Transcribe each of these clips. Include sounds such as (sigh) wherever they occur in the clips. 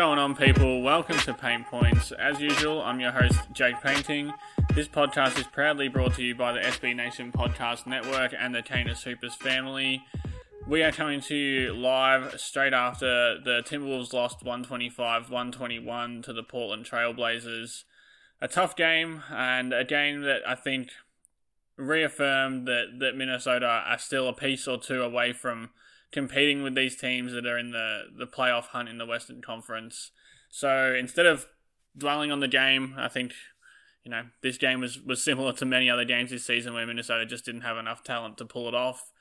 Going on, people? Welcome to Paint Points. As usual, I'm your host, Jake Painting. This podcast is proudly brought to you by the SB Nation Podcast Network and the Canis Hoopus family. We are coming to you live straight after the Timberwolves lost 125 121 to the Portland Trailblazers. A tough game, and a game that I think reaffirmed that, that Minnesota are still a piece or two away from competing with these teams that are in the, the playoff hunt in the Western Conference. So instead of dwelling on the game, I think you know this game was, was similar to many other games this season where Minnesota just didn't have enough talent to pull it off.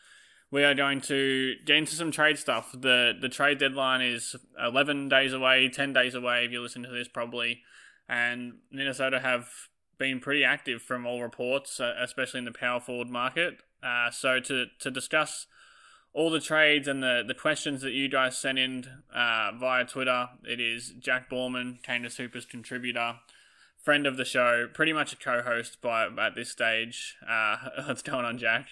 We are going to get into some trade stuff. the The trade deadline is eleven days away, ten days away. If you listen to this, probably, and Minnesota have been pretty active from all reports, uh, especially in the power forward market. Uh, so to to discuss all the trades and the, the questions that you guys sent in uh, via Twitter. It is Jack Borman, Canis Hoopus contributor, friend of the show, pretty much a co-host by at this stage. Uh, (laughs) what's going on, Jack?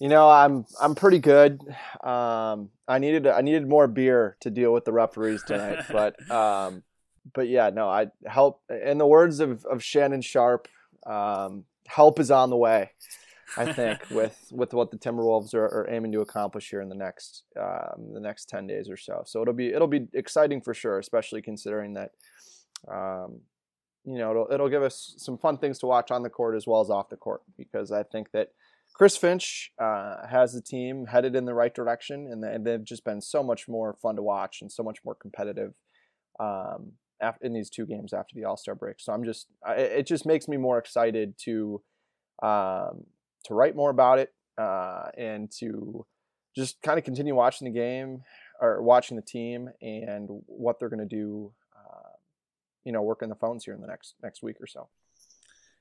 You know, I'm I'm pretty good. Um, I needed I needed more beer to deal with the referees tonight, (laughs) but um, but yeah, no, I help. In the words of, of Shannon Sharpe, um, help is on the way. I think (laughs) with with what the Timberwolves are, are, aiming to accomplish here in the next um, the next ten days or so. So it'll be it'll be exciting for sure, especially considering that um, you know it'll it'll give us some fun things to watch on the court as well as off the court because I think that Chris Finch uh, has the team headed in the right direction and they've just been so much more fun to watch and so much more competitive. Um, in these two games after the All Star break, so I'm just it just makes me more excited to um, to write more about it uh, and to just kind of continue watching the game or watching the team and what they're going to do. Uh, you know, working the phones here in the next next week or so.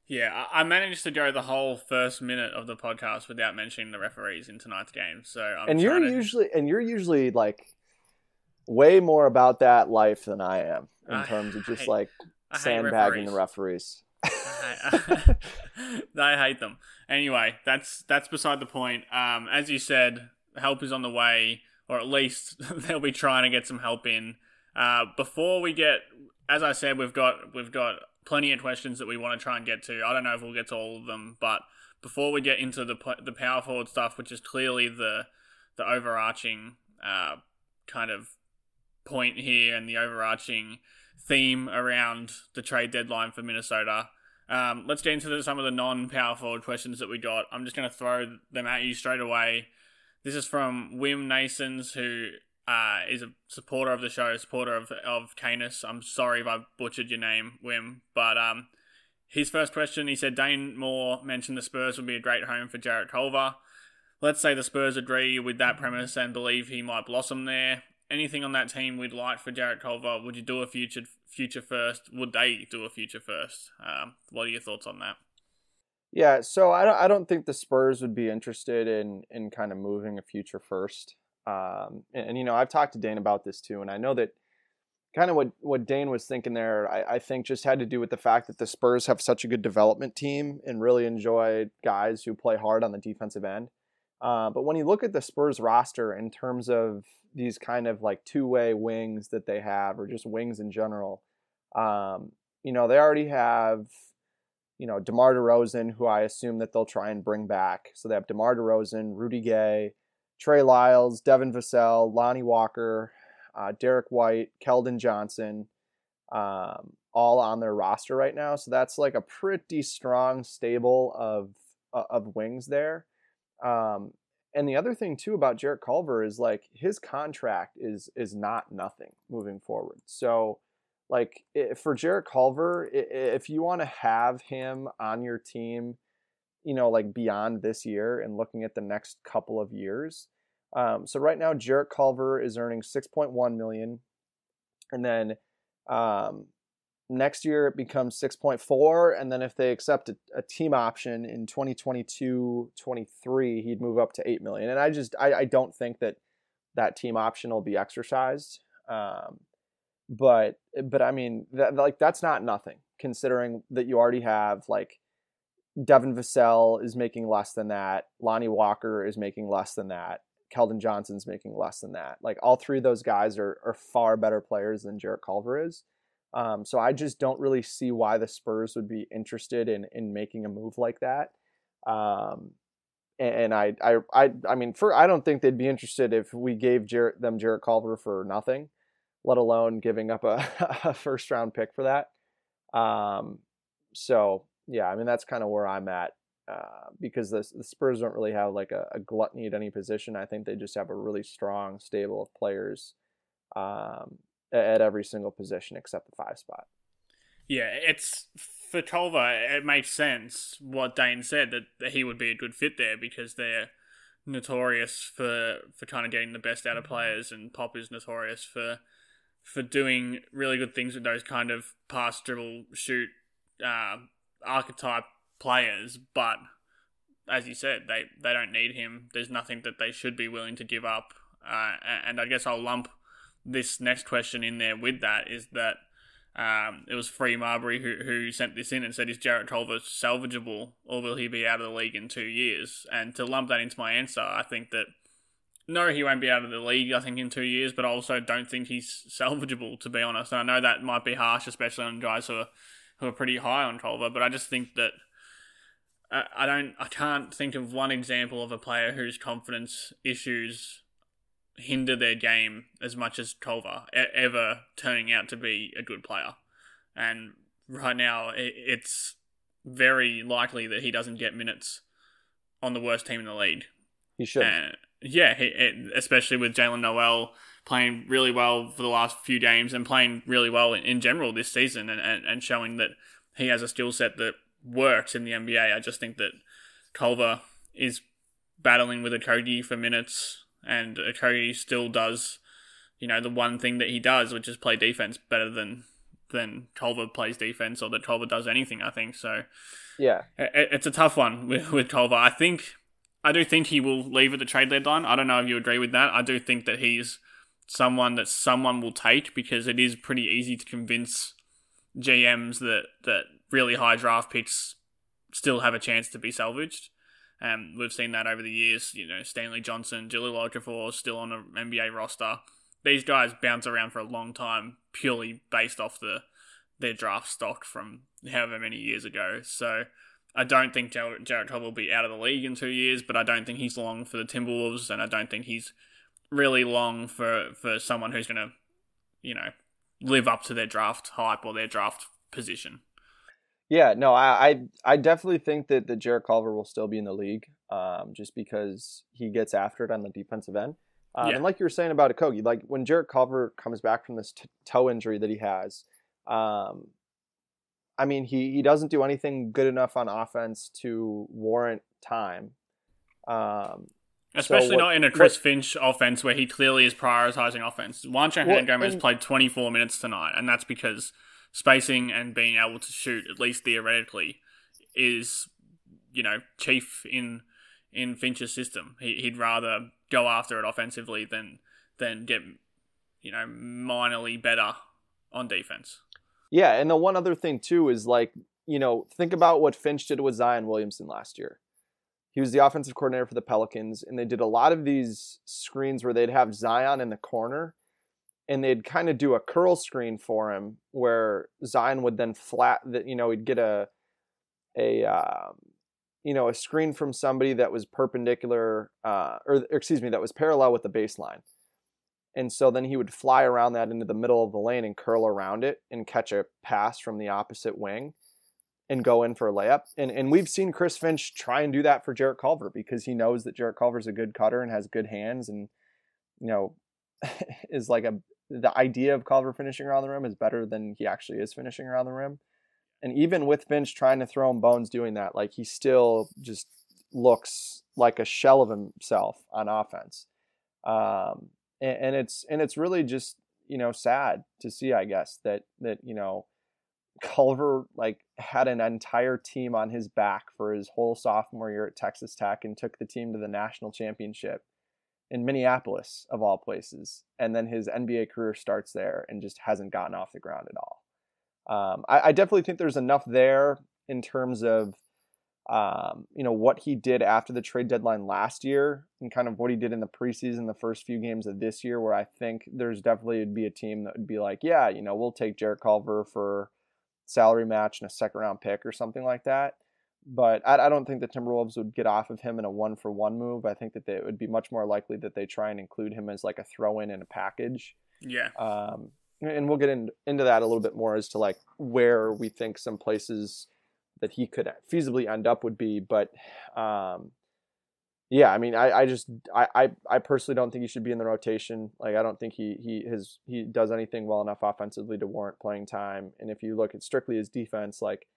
Yeah, I managed to go the whole first minute of the podcast without mentioning the referees in tonight's game. So, I'm and you're to... usually and you're usually like way more about that life than I am in I terms of just hate, like sandbagging the referees. I, (laughs) I hate them. Anyway, that's that's beside the point. Um, as you said, help is on the way, or at least (laughs) they'll be trying to get some help in. Uh, before we get, as I said, we've got we've got plenty of questions that we want to try and get to. I don't know if we'll get to all of them, but before we get into the the power forward stuff, which is clearly the the overarching uh, kind of point here and the overarching theme around the trade deadline for Minnesota. Um, let's get into the, some of the non-power forward questions that we got. I'm just going to throw them at you straight away. This is from Wim Nasons, who uh, is a supporter of the show, supporter of of Canis. I'm sorry if I butchered your name, Wim, but um, his first question, he said Dane Moore mentioned the Spurs would be a great home for Jarrett Culver. Let's say the Spurs agree with that premise and believe he might blossom there. Anything on that team we'd like for Jarrett Culver? Would you do a future future first? Would they do a future first? Um, what are your thoughts on that? Yeah, so I don't, I don't think the Spurs would be interested in in kind of moving a future first. Um, and, and, you know, I've talked to Dane about this too, and I know that kind of what what Dane was thinking there, I, I think just had to do with the fact that the Spurs have such a good development team and really enjoy guys who play hard on the defensive end. Uh, but when you look at the Spurs roster in terms of these kind of like two way wings that they have, or just wings in general, um, you know, they already have, you know, DeMar DeRozan, who I assume that they'll try and bring back. So they have DeMar DeRozan, Rudy Gay, Trey Lyles, Devin Vassell, Lonnie Walker, uh, Derrick White, Keldon Johnson, um, all on their roster right now. So that's like a pretty strong stable of uh, of wings there. Um, and the other thing too about Jarrett Culver is like his contract is is not nothing moving forward. So like for Jarrett Culver, if you want to have him on your team, you know, like beyond this year and looking at the next couple of years. Um, so right now, Jarrett Culver is earning 6.1 million, and then um, next year it becomes 6.4, and then if they accept a, a team option in 2022, 23, he'd move up to 8 million. And I just I, I don't think that that team option will be exercised. Um, but but I mean that like that's not nothing considering that you already have like Devin Vassell is making less than that, Lonnie Walker is making less than that, Keldon Johnson's making less than that. Like all three of those guys are are far better players than Jarrett Culver is. Um, so I just don't really see why the Spurs would be interested in in making a move like that. Um, and I, I, I, I mean, for I don't think they'd be interested if we gave Jarrett, them Jarrett Culver for nothing let alone giving up a, (laughs) a first round pick for that. Um, so yeah, I mean that's kind of where I'm at uh, because the, the, Spurs don't really have like a, a, gluttony at any position. I think they just have a really strong stable of players um, at every single position except the five spot. Yeah, it's for Culver. It makes sense what Dane said that he would be a good fit there because they're notorious for for kind of getting the best out of players, and Pop is notorious for for doing really good things with those kind of pass, dribble, shoot uh, archetype players. But as you said, they, they don't need him. There's nothing that they should be willing to give up. Uh, and I guess I'll lump this next question in there with that is that um, it was Free Marbury who, who sent this in and said, Is Jarrett Culver salvageable or will he be out of the league in two years? And to lump that into my answer, I think that no, he won't be out of the league, I think, in two years, but I also don't think he's (laughs) salvageable, to be honest. And I know that might be harsh, especially on guys who are, who are pretty high on Culver, but I just think that I don't, I can't think of one example of a player whose confidence issues hinder their game as much as Culver ever turning out to be a good player. And right now, it's very likely that he doesn't get minutes on the worst team in the league. He should. And, yeah, he, especially with Jaylen Nowell playing really well for the last few games and playing really well in, in general this season and, and, and showing that he has a skill set that works in the NBA. I just think that Culver is battling with Okogie for minutes and Okogie still does, you know, the one thing that he does, which is play defense better than than Culver plays defense or that Culver does anything, I think. So, yeah, it, it's a tough one with, with Culver. I think I do think he will leave at the trade deadline. I don't know if you agree with that. I do think that he's someone that someone will take because it is pretty easy to convince GMs that that really high draft picks still have a chance to be salvaged. Um, we've seen that over the years. You know, Stanley Johnson, Jahlil Okafor still on an NBA roster. These guys bounce around for a long time purely based off the their draft stock from however many years ago. So I don't think Jared Jarrett will be out of the league in two years, but I don't think he's long for the Timberwolves, and I don't think he's really long for, for someone who's going to, you know, live up to their draft hype or their draft position. Yeah, no, I, I, I definitely think that the Jarrett Culver will still be in the league, um, just because he gets after it on the defensive end. Um, yeah. And like you were saying about Okogie, like when Jarrett Culver comes back from this t- toe injury that he has, um, I mean, he he doesn't do anything good enough on offense to warrant time. Um, Especially so what, not in a Chris what, Finch offense where he clearly is prioritizing offense. Juancho Hernangomez and, played 24 minutes tonight, and that's because spacing and being able to shoot, at least theoretically, is you know chief in in Finch's system. He, he'd rather go after it offensively than than get you know minorly better on defense. Yeah, and the one other thing too is like, you know, think about what Finch did with Zion Williamson last year. He was the offensive coordinator for the Pelicans, and they did a lot of these screens where they'd have Zion in the corner, and they'd kind of do a curl screen for him, where Zion would then flat that you know he'd get a a um, you know a screen from somebody that was perpendicular, uh, or, or excuse me, that was parallel with the baseline and so then he would fly around that into the middle of the lane and curl around it and catch a pass from the opposite wing. and go in for a layup. And and we've seen Chris Finch try and do that for Jarrett Culver because he knows that Jarrett Culver's a good cutter and has good hands and you know (laughs) is like a the idea of Culver finishing around the rim is better than he actually is finishing around the rim. And even with Finch trying to throw him bones doing that, like he still just looks like a shell of himself on offense. Um, and, and it's and it's really just you know sad to see, I guess that that you know Culver like had an entire team on his back for his whole sophomore year at Texas Tech and took the team to the national championship in Minneapolis of all places, and then his NBA career starts there and just hasn't gotten off the ground at all. Um, I, I, definitely think there's enough there in terms of um, you know what he did after the trade deadline last year and kind of what he did in the preseason, the first few games of this year, where I think there's definitely would be a team that would be like, yeah, you know, we'll take Jarrett Culver for salary match and a second round pick or something like that. But I, I don't think the Timberwolves would get off of him in a one for one move. I think that they, it would be much more likely that they try and include him as like a throw in in a package. Yeah. Um, and we'll get in, into that a little bit more as to like where we think some places that he could feasibly end up would be. But um, yeah, I mean, I, I just I, I, I personally don't think he should be in the rotation. Like I don't think he he his he does anything well enough offensively to warrant playing time. And if you look at strictly his defense, like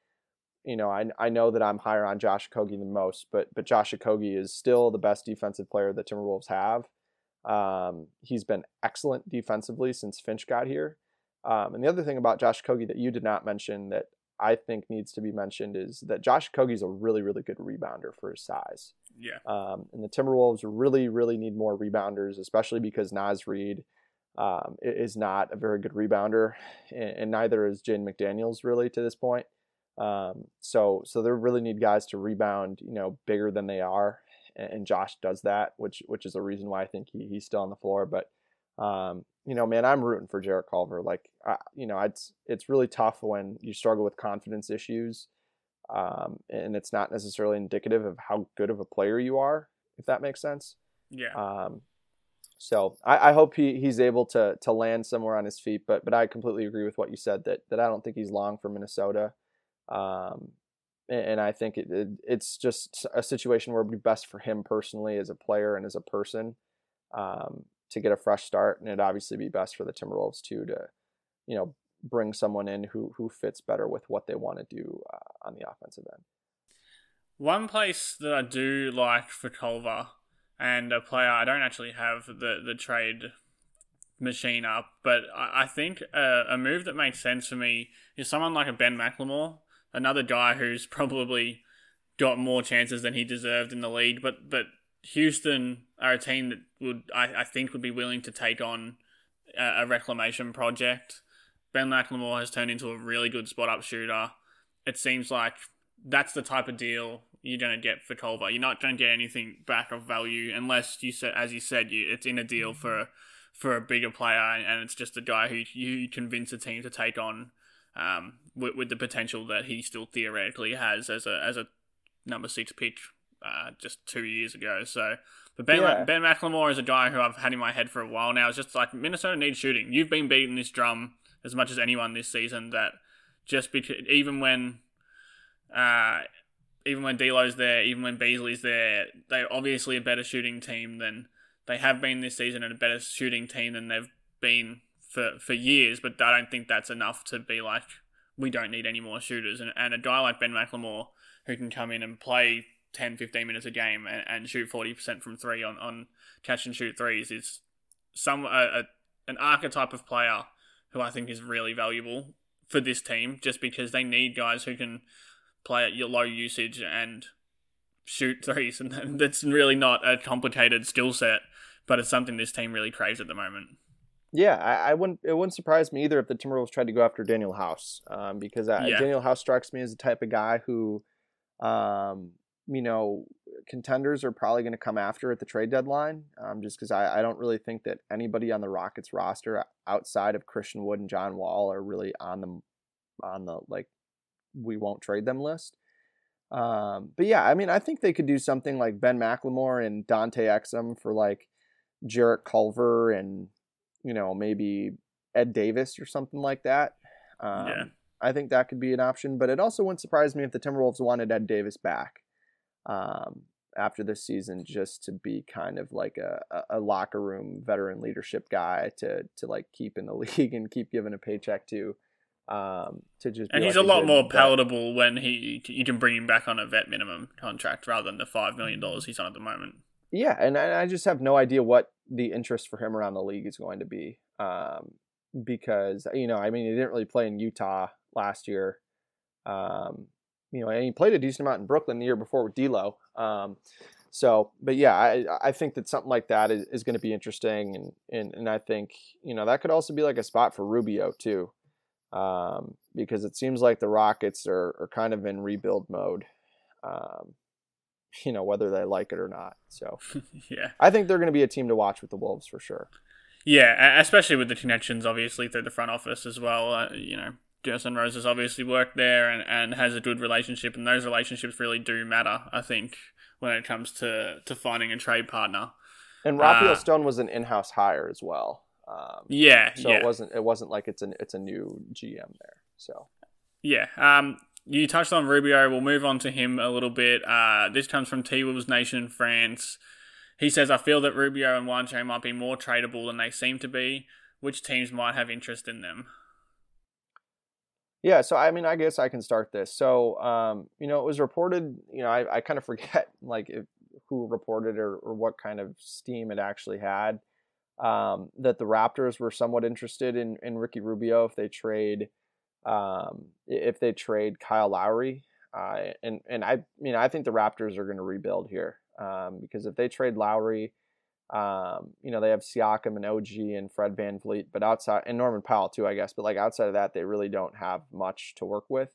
you know, I I know that I'm higher on Josh Okogie than most, but but Josh Okogie is still the best defensive player the Timberwolves have. Um, he's been excellent defensively since Finch got here. Um, and the other thing about Josh Okogie that you did not mention that I think needs to be mentioned is that Josh Okogie is a really, really good rebounder for his size. Yeah. Um, and the Timberwolves really, really need more rebounders, especially because Naz Reid um, is not a very good rebounder, and, and neither is Jaden McDaniels really to this point. Um, so, so they really need guys to rebound, you know, bigger than they are, and, and Josh does that, which which is a reason why I think he, he's still on the floor. But um, you know, man, I'm rooting for Jarrett Culver. Like, I, you know, it's it's really tough when you struggle with confidence issues, um, and it's not necessarily indicative of how good of a player you are, if that makes sense. Yeah. Um, so I, I hope he, he's able to to land somewhere on his feet. But but I completely agree with what you said that that I don't think he's long for Minnesota. Um, and, and I think it, it, it's just a situation where it would be best for him personally as a player and as a person. Um, to get a fresh start, and it'd obviously be best for the Timberwolves too to, you know, bring someone in who who fits better with what they want to do uh, on the offensive end. One place that I do like for Culver and a player I don't actually have the the trade machine up, but I, I think a, a move that makes sense for me is someone like a Ben McLemore, another guy who's probably got more chances than he deserved in the league, but but Houston are a team that would I, I think would be willing to take on a, a reclamation project. Ben McLemore has turned into a really good spot up shooter. It seems like that's the type of deal you're going to get for Culver. You're not going to get anything back of value unless you said, as you said, you it's in a deal for for a bigger player, and it's just a guy who you convince a team to take on um, with, with the potential that he still theoretically has as a as a number six pick uh, just two years ago. So, but Ben yeah. Ben McLemore is a guy who I've had in my head for a while now. It's just like Minnesota needs shooting. You've been beating this drum as much as anyone this season. That just because even when. Uh, even when D'Lo's there, even when Beasley's there, they're obviously a better shooting team than they have been this season, and a better shooting team than they've been for for years. But I don't think that's enough to be like we don't need any more shooters. And, and a guy like Ben McLemore who can come in and play 10, 15 minutes a game and, and shoot 40% from three on, on catch and shoot threes is some a, a, an archetype of player who I think is really valuable for this team just because they need guys who can play at your low usage and shoot (laughs) threes. And that's really not a complicated skill set, but it's something this team really craves at the moment. Yeah, I, I, wouldn't. It wouldn't surprise me either if the Timberwolves tried to go after Danuel House, um, because uh, yeah. Danuel House strikes me as the type of guy who, um, you know, contenders are probably going to come after at the trade deadline, um, just because I, I don't really think that anybody on the Rockets roster outside of Christian Wood and John Wall are really on the on the like we won't trade them list. Um, but yeah, I mean, I think they could do something like Ben McLemore and Dante Exum for like Jarrett Culver and you know maybe Ed Davis or something like that. Um, yeah. I think that could be an option, but it also wouldn't surprise me if the Timberwolves wanted Ed Davis back um, after this season, just to be kind of like a, a locker room veteran leadership guy to to like keep in the (laughs) league and keep giving a paycheck to. Um, to just and he's like a, lot more palatable when he you can bring him back on a vet minimum contract rather than the five million dollars he's on at the moment. Yeah, and I, I just have no idea what the interest for him around the league is going to be. Um, because you know, I mean, he didn't really play in Utah last year. Um, you know, and he played a decent amount in Brooklyn the year before with D'Lo. Um, so, but yeah, I I think that something like that is, is going to be interesting, and, and and I think you know that could also be like a spot for Rubio too, um, because it seems like the Rockets are are kind of in rebuild mode. Um, (laughs) you know whether they like it or not. So (laughs) yeah, I think they're going to be a team to watch with the Wolves for sure. Yeah, especially with the connections, obviously through the front office as well. Uh, you know, Gersson Rosas has obviously worked there and, and has a good relationship, and those relationships really do matter. I think when it comes to to finding a trade partner. And Rafael uh, Stone was an in-house hire as well. Um, yeah, so yeah. it wasn't it wasn't like it's an it's a new GM there. So yeah, um, you touched on Rubio. We'll move on to him a little bit. Uh, this comes from T Wolves Nation France. He says, I feel that Rubio and Juancho might be more tradable than they seem to be. Which teams might have interest in them? Yeah, so I mean, I guess I can start this. So, um, you know, it was reported. You know, I, I kind of (laughs) forget like if, who reported or, or what kind of steam it actually had. Um, that the Raptors were somewhat interested in in Ricky Rubio if they trade, um, if they trade Kyle Lowry. Uh, and and I, you know I think the Raptors are going to rebuild here um, because if they trade Lowry, um, you know, they have Siakam and OG and Fred Van VanVleet, but outside, and Norman Powell too, I guess, but like outside of that, they really don't have much to work with.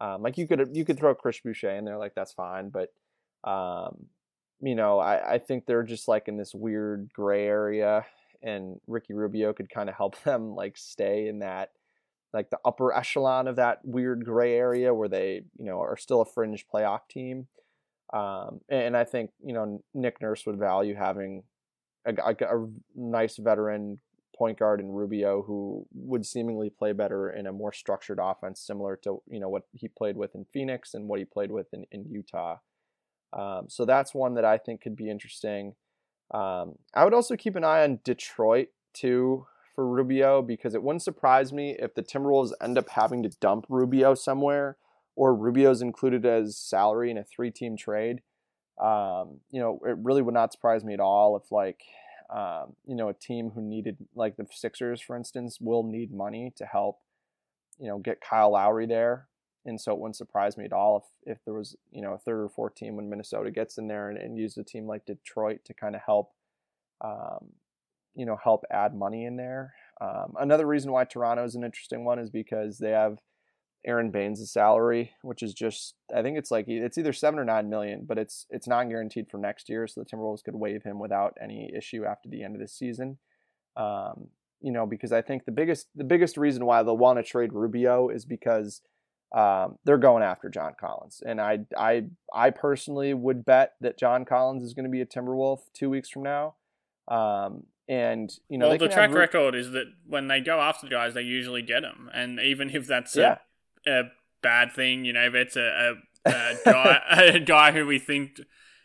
Um, like you could, you could throw Chris Boucher in there, like that's fine, but, um, you know, I, I think they're just like in this weird gray area and Ricky Rubio could kind of help (laughs) them like stay in that, like the upper echelon of that weird gray area where they, you know, are still a fringe playoff team. Um, and I think you know Nick Nurse would value having a, a, a, nice veteran point guard in Rubio who would seemingly play better in a more structured offense, similar to you know what he played with in Phoenix and what he played with in, in Utah. Um, so that's one that I think could be interesting. Um, I would also keep an eye on Detroit too for Rubio because it wouldn't surprise me if the Timberwolves end up having to dump Rubio somewhere or Rubio's included as salary in a three team trade, um, you know, it really would not surprise me at all if like, um, you know, a team who needed like the Sixers, for instance, will need money to help, you know, get Kyle Lowry there. And so it wouldn't surprise me at all if, if there was, you know, a third or fourth team when Minnesota gets in there and, and use a team like Detroit to kind of help, um, you know, help add money in there. Um, another reason why Toronto is an interesting one is because they have – Aron Baynes' salary, which is just I think it's like it's either seven or nine million, but it's it's non guaranteed for next year, so the Timberwolves could waive him without any issue after the end of the season. Um, you know, because I think the biggest the biggest reason why they'll want to trade Rubio is because um, they're going after John Collins, and I I I personally would bet that John Collins is going to be a Timberwolf two weeks from now. Um, and you know, well, the track record is that when they go after the guys, they usually get them, and even if that's yeah. a a bad thing. You know, if it's a, a, (laughs) a guy (laughs) a guy who we think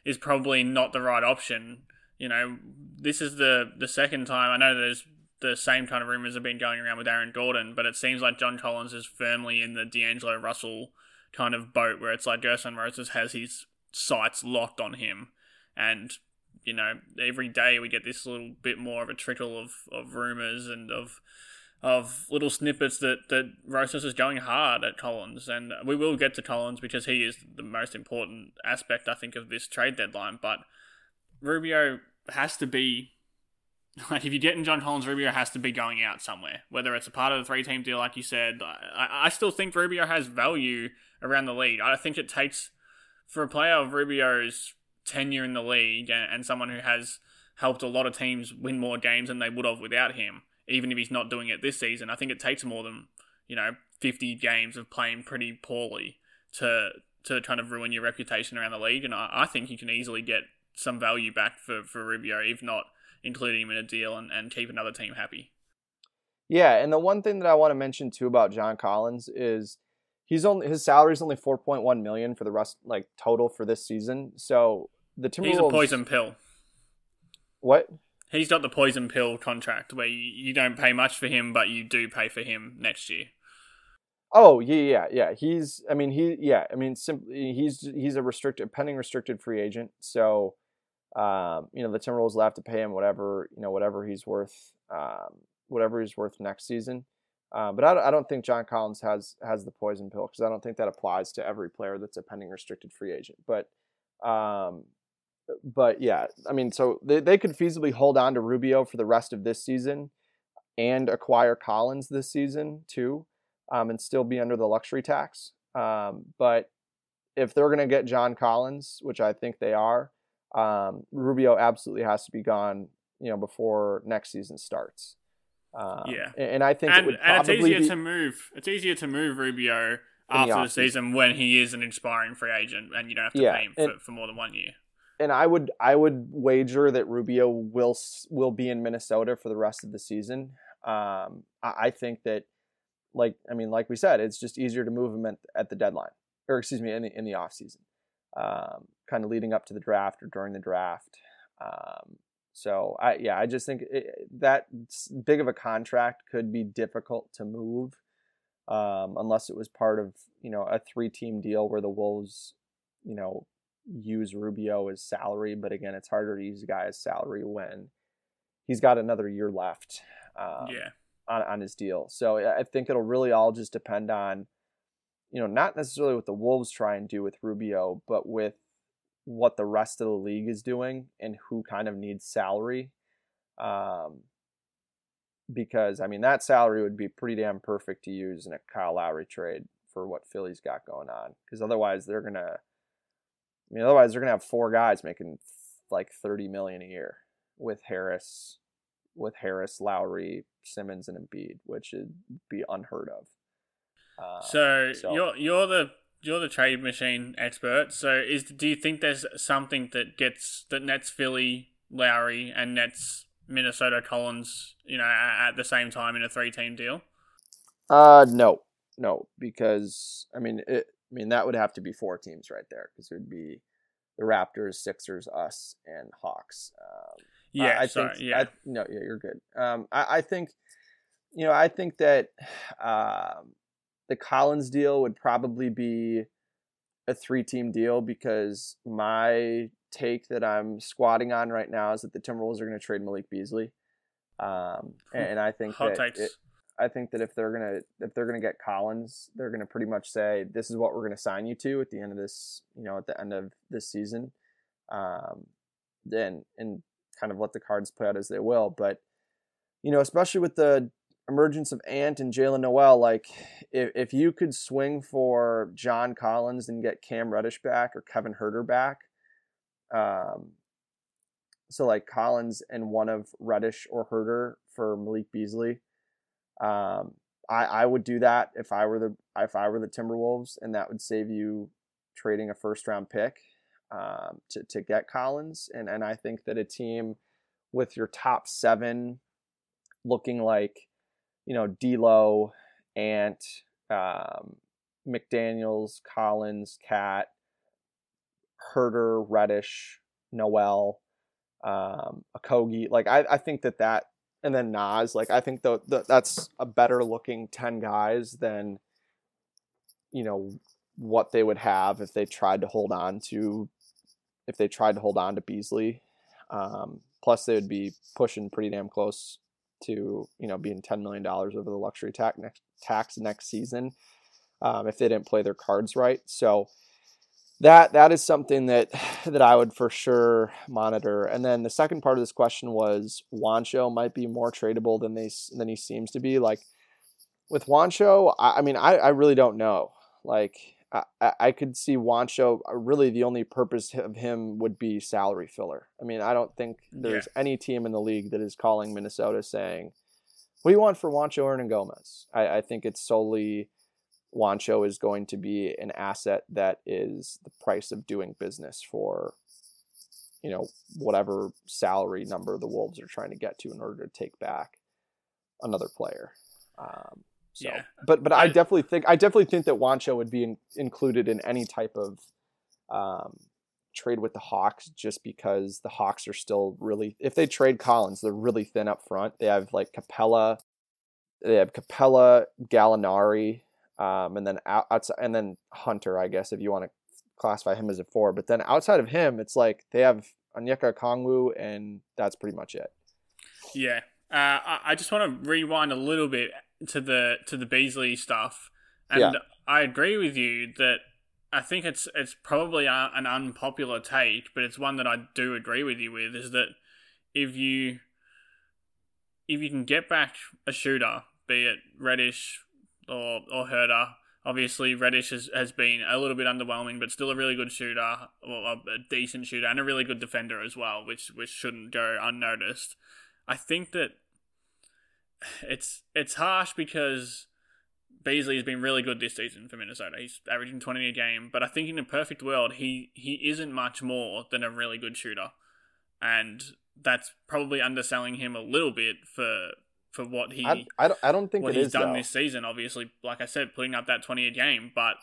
is probably not the right option. You know, this is the the second time. I know there's the same kind of rumors have been going around with Aaron Gordon, but it seems like John Collins is firmly in the D'Angelo Russell kind of boat where it's like Gersson Rosas has his sights locked on him. And, you know, every day we get this little bit more of a trickle of, of rumors and of of little snippets that that Rosas is going hard at Collins, and we will get to Collins because he is the most important aspect, I think, of this trade deadline. But Rubio has to be (laughs) like if you're getting John Collins, Rubio has to be going out somewhere, whether it's a part of the three team deal, like you said. I, I still think Rubio has value around the league. I think it takes for a player of Rubio's tenure in the league and, and someone who has helped a lot of teams win more games than they would have without him even if he's not doing it this season. I think it takes more than you know 50 games of playing pretty poorly to to kind of ruin your reputation around the league. And I, I think you can easily get some value back for, for Rubio, if not including him in a deal and, and keep another team happy. Yeah, and the one thing that I want to mention too about John Collins is he's only his salary is only 4.1 million for the rest like total for this season. So the Timberwolves He's a poison pill. What? He's got the poison pill contract where you, you don't pay much for him, but you do pay for him next year. Oh yeah, yeah, yeah. He's, I mean, he, yeah, I mean, simply, he's he's a restricted, pending restricted free agent. So, um, you know, the Timberwolves will have to pay him whatever, you know, whatever he's worth, um, whatever he's worth next season. Uh, but I, I don't think John Collins has has the poison pill because I don't think that applies to every player that's a pending restricted free agent. But, um, but yeah, I mean, so they they could feasibly hold on to Rubio for the rest of this season, and acquire Collins this season too um, and still be under the luxury tax. Um, but if they're going to get John Collins, which I think they are, um, Rubio absolutely has to be gone, you know, before next season starts. Um, yeah, and I think and, it and it's easier be, to move. It's easier to move Rubio after the, the season when he is an inspiring free agent, and you don't have to yeah, pay him and, for, for more than one year. And I would I would wager that Rubio will will be in Minnesota for the rest of the season. Um, I, I think that like I mean, like we said, it's just easier to move him at, at the deadline, or excuse me, in the in the off season, um, kind of leading up to the draft or during the draft. Um, so I yeah, I just think it, that big of a contract could be difficult to move, um, unless it was part of you know a three team deal where the Wolves, you know, use Rubio as salary. But again, it's harder to use a guy as salary when he's got another year left. Um, yeah on, on his deal. So I think it'll really all just depend on, you know, not necessarily what the Wolves try and do with Rubio, but with what the rest of the league is doing and who kind of needs salary. Um, because I mean that salary would be pretty damn perfect to use in a Kyle Lowry trade for what Philly's got going on. Because otherwise they're gonna, I mean, otherwise they're gonna have four guys making like thirty million a year with Harris, with Harris, Lowry, Simmons, and Embiid, which would be unheard of. Uh, so, so, you're you're the you're the trade machine expert. So is do you think there's something that gets that nets Philly, Lowry, and nets Minnesota Collins, you know, at, at the same time in a three team deal? Uh, no, no, because I mean, it, I mean that would have to be four teams right there because it would be the Raptors, Sixers, us, and Hawks. Um, yeah, I, I sorry, think. yeah. I, no, yeah, you're good. Um, I, I think, you know, I think that (sighs) um, the Collins deal would probably be a three-team deal because my take that I'm squatting on right now is that the Timberwolves are going to trade Malik Beasley, um, and, and, I think Hot that it, I think that if they're gonna if they're gonna get Collins, they're gonna pretty much say this is what we're gonna sign you to at the end of this, you know, at the end of this season. Um, then and kind of let the cards play out as they will. But you know, especially with the emergence of Ant and Jaylen Nowell, like if, if you could swing for John Collins and get Cam Reddish back or Kevin Huerter back, um, so like Collins and one of Reddish or Huerter for Malik Beasley, um, I I would do that if I were the if I were the Timberwolves, and that would save you trading a first round pick um, to to get Collins, and and I think that a team with your top seven looking like you know D'Lo, Ant, um, McDaniel's, Collins, KAT, Huerter, Reddish, Nowell, um, Okogie. Like I, I think that that and then Naz. Like I think that that's a better looking ten guys than you know what they would have if they tried to hold on to if they tried to hold on to Beasley. Um, plus, they would be pushing pretty damn close to you know being ten million dollars over the luxury tax next tax next season um, if they didn't play their cards right. So that that is something that (sighs) that I would for sure monitor. And then the second part of this question was Juancho might be more tradable than they than he seems to be. Like with Juancho, I, I mean, I, I really don't know. Like I, I could see Juancho. Uh, really, the only purpose of him would be salary filler. I mean, I don't think there's yeah. any team in the league that is calling Minnesota saying, "What do you want for Juancho Hernangomez?" I, I think it's solely Juancho is going to be an asset that is the price of doing business for, you know, whatever salary number the Wolves are trying to get to in order to take back another player. Um, so, Yeah. but but I I- definitely think I definitely think that Juancho would be in, included in any type of um, trade with the Hawks, just because the Hawks are still really. If they trade Collins, they're really thin up front. They have like Capela, they have Capela, Gallinari, um, and then out, outside, and then Hunter, I guess, if you want to classify him as a four. But then outside of him, it's like they have Onyeka Okongwu, and that's pretty much it. Yeah, uh, I, I just want to rewind a little bit to the to the Beasley stuff, and Yeah. I agree with you that I think it's it's probably a, an unpopular take, but it's one that I do agree with you with. Is that if you if you can get back a shooter, be it Reddish or or Huerter. Obviously, Reddish has, has been a little bit underwhelming, but still a really good shooter, or a, decent shooter, and a really good defender as well, which which shouldn't go unnoticed. I think that it's it's harsh because Beasley has been really good this season for Minnesota. He's averaging twenty a game, but I think in a perfect world, he he isn't much more than a really good shooter, and that's probably underselling him a little bit for for what he I, I don't I don't think what he's is done though. this season. Obviously, like I said, putting up that twenty a game, but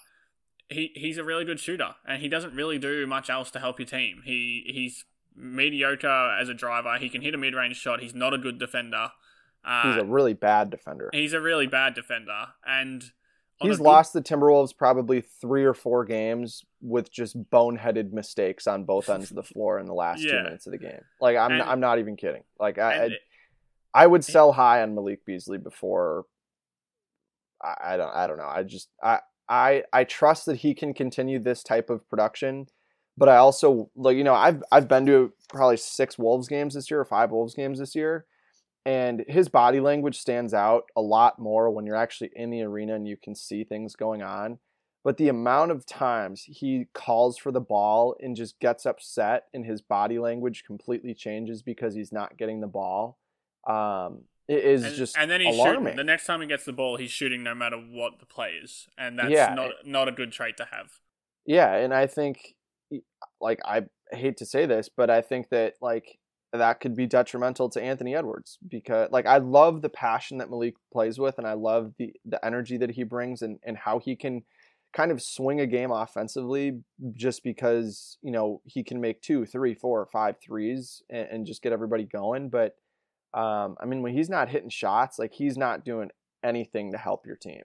he he's a really good shooter, and he doesn't really do much else to help your team. He he's mediocre as a driver. He can hit a mid range shot. He's not a good defender. Uh, He's a really bad defender. he's a really bad defender, and He's good- lost the Timberwolves probably three or four games with just boneheaded mistakes on both ends of the floor in the last two minutes of the game. Like I'm, And- I'm not even kidding. Like I, I, would sell high on Malik Beasley before. I, I don't, I don't know. I just, I, I, I trust that he can continue this type of production, but I also like, you know, I've, I've been to probably six Wolves games this year or five Wolves games this year, and his body language stands out a lot more when you're actually in the arena and you can see things going on. But the amount of times he calls for the ball and just gets upset and his body language completely changes because he's not getting the ball, um, it is and, just and then he's alarming. shooting. The next time he gets the ball, he's shooting no matter what the play is, and that's Yeah. not not a good trait to have. Yeah, and I think, like, I hate to say this, but I think that like that could be detrimental to Anthony Edwards because, like, I love the passion that Malik plays with, and I love the the energy that he brings, and and how he can kind of swing a game offensively just because you know he can make two, three, four, five threes and, and just get everybody going. But um, I mean, when he's not hitting shots, like he's not doing anything to help your team.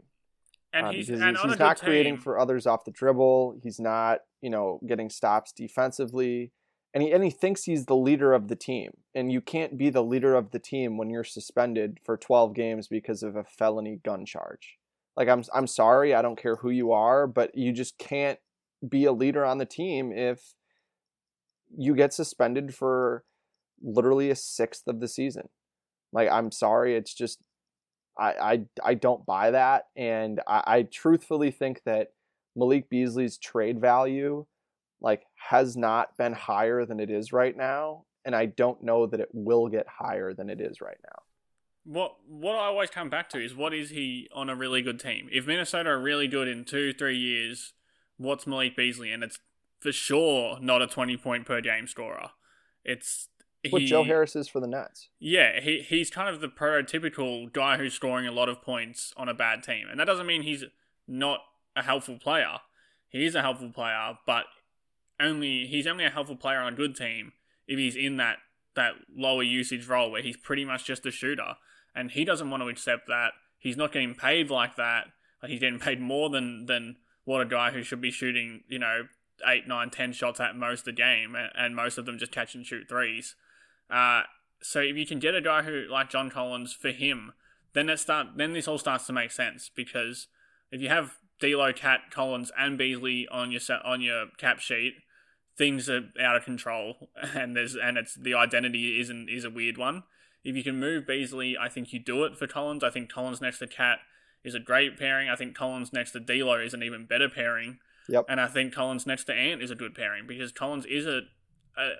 And Uh, he's and he's, he's not creating team- for others off the dribble. He's not, you know, getting stops defensively, and he and he thinks he's the leader of the team. And you can't be the leader of the team when you're suspended for 12 games because of a felony gun charge. Like I'm I'm sorry, I don't care who you are, but you just can't be a leader on the team if you get suspended for literally a sixth of the season. Like I'm sorry, it's just I I, I don't buy that, and I, I truthfully think that Malik Beasley's trade value like has not been higher than it is right now, and I don't know that it will get higher than it is right now. What what I always come back to is what is he on a really good team? If Minnesota are really good in two three years, what's Malik Beasley? And it's for sure not a twenty point per game scorer. It's What he, Joe Harris is for the Nets. Yeah, he he's kind of the prototypical guy who's scoring a lot of points on a bad team, and that doesn't mean he's not a helpful player. He is a helpful player, but only he's only a helpful player on a good team if he's in that that lower usage role where he's pretty much just a shooter, and he doesn't want to accept that. He's not getting paid like that. Like he's getting paid more than than what a guy who should be shooting, you know, eight, nine, ten shots at most a game, and, and most of them just catch and shoot threes. Uh, so if you can get a guy who like John Collins for him, then that start then this all starts to make sense because if you have D'Lo, KAT, Collins, and Beasley on your on your cap sheet, things are out of control, (laughs) and there's and it's the identity isn't is a weird one. If you can move Beasley, I think you do it for Collins. I think Collins next to KAT is a great pairing. I think Collins next to D'Lo is an even better pairing. Yep. And I think Collins next to Ant is a good pairing because Collins is a, a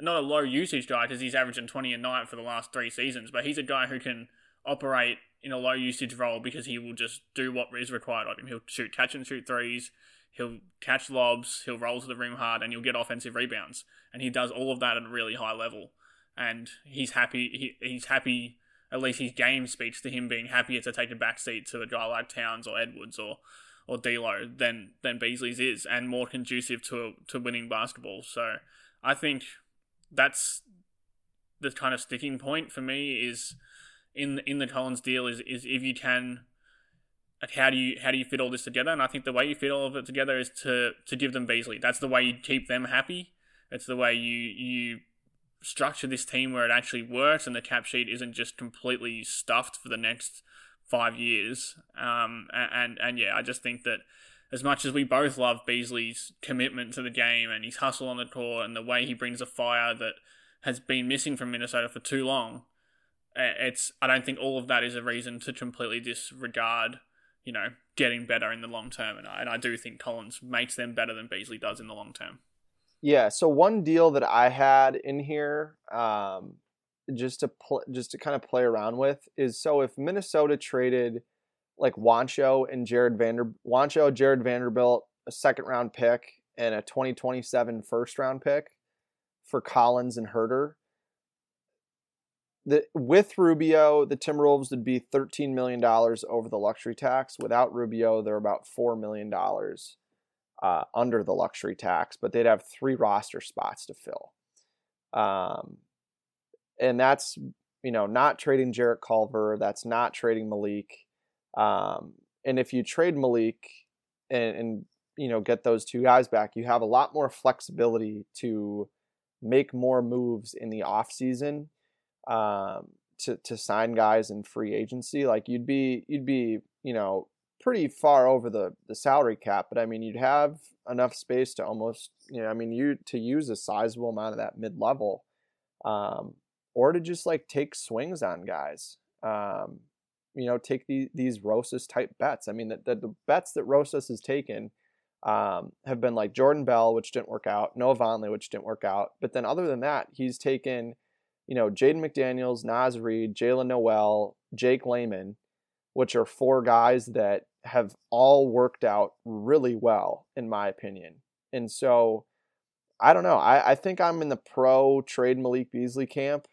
not a low usage guy because he's averaging 20 a night for the last three seasons, but he's a guy who can operate in a low usage role because he will just do what is required of him. He'll shoot catch and shoot threes, he'll catch lobs, he'll roll to the rim hard, and he'll get offensive rebounds. And he does all of that at a really high level. And he's happy. He, he's happy at least his game speaks to him being happier to take a back seat to a guy like Towns or Edwards or or D'Lo than than Beasley's is, and more conducive to to winning basketball. So I think that's the kind of sticking point for me is in in the Collins deal is is if you can like how do you how do you fit all this together? And I think the way you fit all of it together is to to give them Beasley. That's the way you keep them happy. It's the way you you structure this team where it actually works and the cap sheet isn't just completely stuffed for the next five years. Um, and and yeah, I just think that as much as we both love Beasley's commitment to the game and his hustle on the court and the way he brings a fire that has been missing from Minnesota for too long, it's I don't think all of that is a reason to completely disregard, you know, getting better in the long term. And I, and I do think Collins makes them better than Beasley does in the long term. Yeah. So one deal that I had in here, um, just to pl- just to kind of play around with is so if Minnesota traded like Juancho and Jared Vander Juancho, Jared Vanderbilt, a second round pick and a 2027 first round pick for Collins and Huerter. The, with Rubio, the Timberwolves would be $13 million over the luxury tax. Without Rubio, they're about $4 million uh, under the luxury tax, but they'd have three roster spots to fill. Um, and that's, you know, not trading Jarrett Culver. That's not trading Malik. Um, and if you trade Malik and, and, you know, get those two guys back, you have a lot more flexibility to make more moves in the off season um, to to sign guys in free agency. Like you'd be you'd be you know pretty far over the the salary cap, but I mean you'd have enough space to almost you know I mean you to use a sizable amount of that mid level, um, or to just like take swings on guys. Um, you know, take the, these Rosas type bets. I mean, the, the, the bets that Rosas has taken um, have been like Jordan Bell, which didn't work out, Noah Vonleh, which didn't work out. But then other than that, he's taken, you know, Jaden McDaniels, Naz Reid, Jaylen Nowell, Jake Layman, which are four guys that have all worked out really well, in my opinion. And so I don't know. I, I think I'm in the pro trade Malik Beasley camp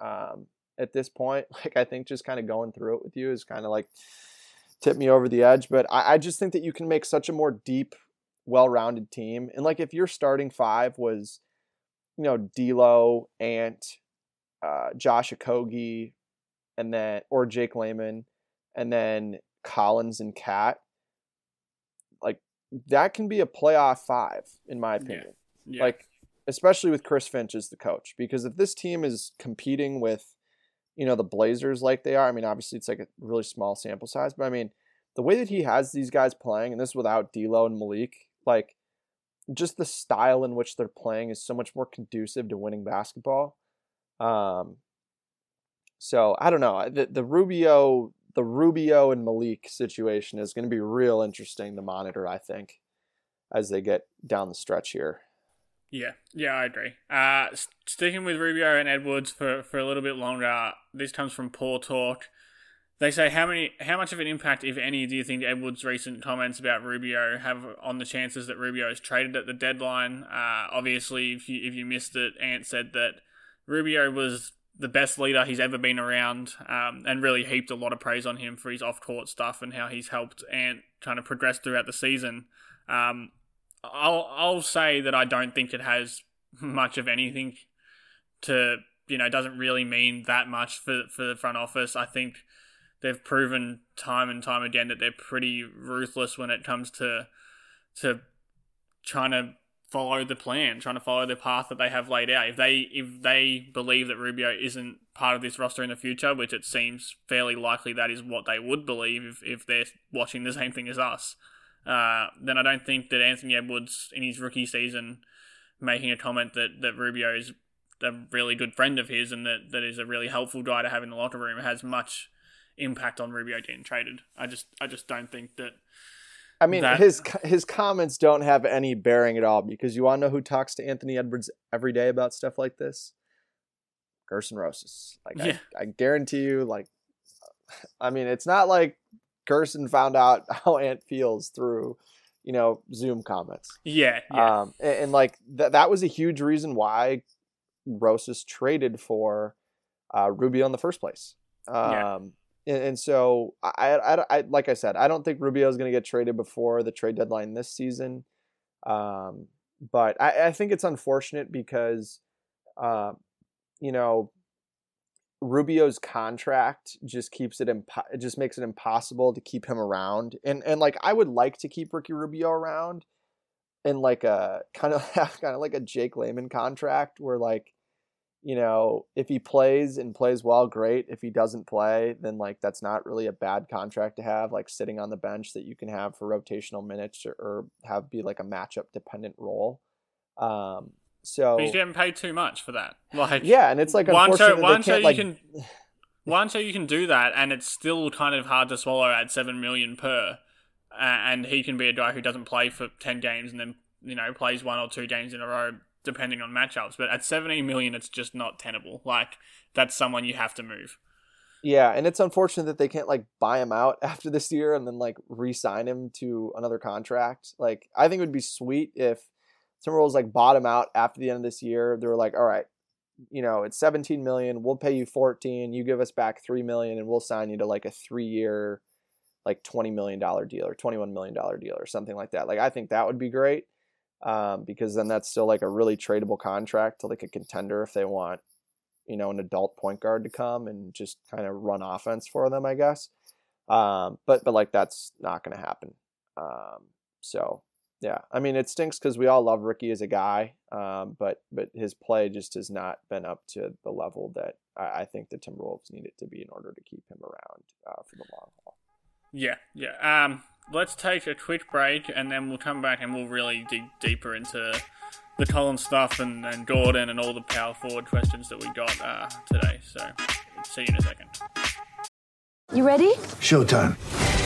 um, at this point. (laughs) Like, I think just kind of going through it with you is kind of like tip me over the edge. But I, I just think that you can make such a more deep well-rounded team. And like if your starting five was, you know, D'Lo, Ant, uh, Josh Okogie, and then or Jake Layman, and then Collins and KAT, like that can be a playoff five in my opinion. Yeah. Yeah. Like especially with Chris Finch as the coach, because if this team is competing with, you know, the Blazers like they are, I mean, obviously it's like a really small sample size, but I mean, the way that he has these guys playing, and this without D'Lo and Malik, like just the style in which they're playing is so much more conducive to winning basketball. Um, so I don't know the the Rubio the Rubio and Malik situation is going to be real interesting to monitor. I think as they get down the stretch here. Yeah, yeah, I agree. Uh, sticking with Rubio and Edwards for, for a little bit longer. This comes from Poor Talk. They say how many, how much of an impact, if any, do you think Edwards' recent comments about Rubio have on the chances that Rubio is traded at the deadline? Uh, obviously, if you if you missed it, Ant said that Rubio was the best leader he's ever been around, um, and really heaped a lot of praise on him for his off-court stuff and how he's helped Ant kind of progress throughout the season. Um, I'll I'll say that I don't think it has much of anything to you know doesn't really mean that much for for the front office. I think they've proven time and time again that they're pretty ruthless when it comes to to trying to follow the plan, trying to follow the path that they have laid out. If they if they believe that Rubio isn't part of this roster in the future, which it seems fairly likely that is what they would believe if, if they're watching the same thing as us, uh, then I don't think that Anthony Edwards in his rookie season making a comment that, that Rubio is a really good friend of his and that, that is a really helpful guy to have in the locker room has much impact on Rubio getting traded. I just I just don't think that. I mean, that... his his comments don't have any bearing at all because you want to know who talks to Anthony Edwards every day about stuff like this? Gersson Rosas. Like yeah. I, I guarantee you, like, I mean, it's not like Gersson found out (laughs) how Ant feels through, you know, Zoom comments. Yeah. yeah. Um, and, and like that that was a huge reason why Rosas traded for uh, Rubio in the first place Um, yeah. and, and, so I, I, I, like I said, I don't think Rubio is going to get traded before the trade deadline this season. Um, but I, I think it's unfortunate because, uh, you know, Rubio's contract just keeps it impo- it just makes it impossible to keep him around. And and like I would like to keep Ricky Rubio around in like a (laughs) kind of kind of like a Jake Layman contract where like you know, if he plays and plays well, great. If he doesn't play, then like that's not really a bad contract to have, like sitting on the bench that you can have for rotational minutes or, or have be like a matchup dependent role. Um, so but he's getting paid too much for that. (laughs) Like yeah, and it's like one show, one show you like... can (laughs) one show you can do that, and it's still kind of hard to swallow at seven million per. Uh, and he can be a guy who doesn't play for ten games and then you know plays one or two games in a row depending on matchups. But at seventeen million, it's just not tenable. Like that's someone you have to move. Yeah, and it's unfortunate that they can't like buy him out (laughs) after this year and then like re-sign him to another contract. Like I think it would be sweet if Timberwolves like bottom out after the end of this year. They were like, all right, you know, it's 17 million. We'll pay you 14. You give us back 3 million and we'll sign you to like a three year, like $20 million deal or $21 million deal or something like that. Like, I think that would be great um, because then that's still like a really tradable contract to like a contender if they want, you know, an adult point guard to come and just kind of run offense for them, I guess. Um, but, but like, that's not going to happen. Um, so yeah, I mean it stinks because we all love Ricky as a guy, um, but but his play just has not been up to the level that I, I think the Timberwolves need it to be in order to keep him around uh, for the long haul. Yeah, yeah. Um, let's take a quick break and then we'll come back and we'll really dig deeper into the Collins stuff and, and Gordon and all the power forward questions that we got uh, today. So see you in a second. You ready? Showtime.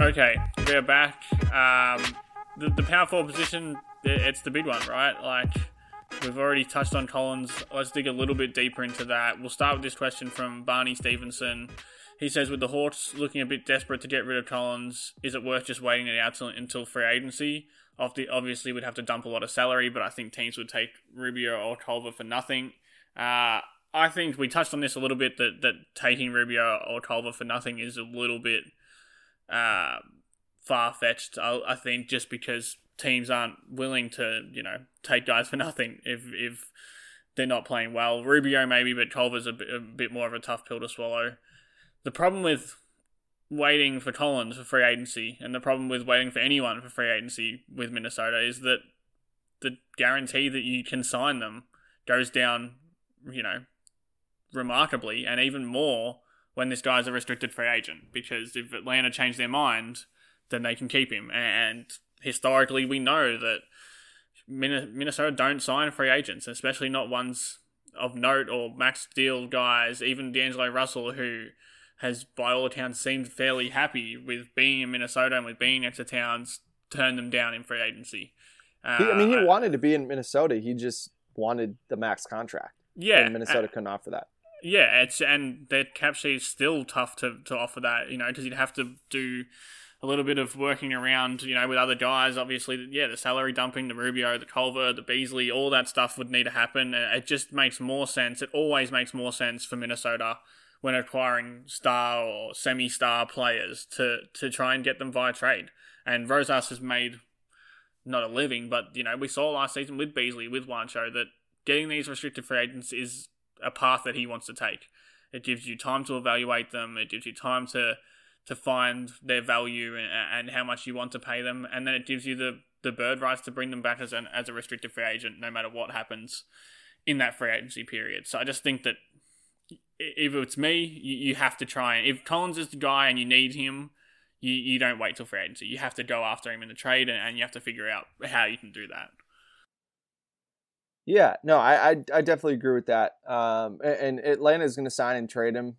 Okay, we are back. Um, the, the power forward position, it's the big one, right? Like, we've already touched on Collins. Let's dig a little bit deeper into that. We'll start with this question from Barney Stevenson. He says, with the Hawks looking a bit desperate to get rid of Collins, is it worth just waiting it out until free agency? Obviously, we'd have to dump a lot of salary, but I think teams would take Rubio or Culver for nothing. Uh, I think we touched on this a little bit that, that taking Rubio or Culver for nothing is a little bit – uh, far fetched. I, I think just because teams aren't willing to, you know, take guys for (laughs) nothing if if they're not playing well. Rubio maybe, but Culver's a bit, a bit more of a tough pill to swallow. The problem with waiting for Collins for free agency, and the problem with waiting for anyone for free agency with Minnesota is that the guarantee that you can sign them goes down, you know, remarkably, and even more when this guy's a restricted free agent because if Atlanta change their mind, then they can keep him. And historically, we know that Minnesota don't sign free agents, especially not ones of note or max deal guys. Even D'Angelo Russell, who has by all accounts seemed fairly happy with being in Minnesota and with being next to Towns, turned them down in free agency. Uh, he, I mean, he uh, wanted to be in Minnesota. He just wanted the max contract. Yeah, and Minnesota uh, couldn't offer that. Yeah, it's and their cap sheet is still tough to, to offer that, you know, because you'd have to do a little bit of working around, you know, with other guys. Obviously, yeah, the salary dumping, the Rubio, the Culver, the Beasley, all that stuff would need to happen. It just makes more sense. It always makes more sense for Minnesota when acquiring star or semi-star players to to try and get them via trade. And Rosas has made not a living, but you know, we saw last season with Beasley, with Juancho, that getting these restricted free agents is a path that he wants to take. It gives you time to evaluate them. It gives you time to to find their value and, and how much you want to pay them, and then it gives you the the bird rights to bring them back as an as a restricted free agent, no matter what happens in that free agency period. So I just think that if it's me, you, you have to try if Collins is the guy and you need him, you, you don't wait till free agency. You have to go after him in the trade, and, and you have to figure out how you can do that. Yeah, no, I I, I definitely agree with that. Um, a- and, Atlanta is going to sign and trade him.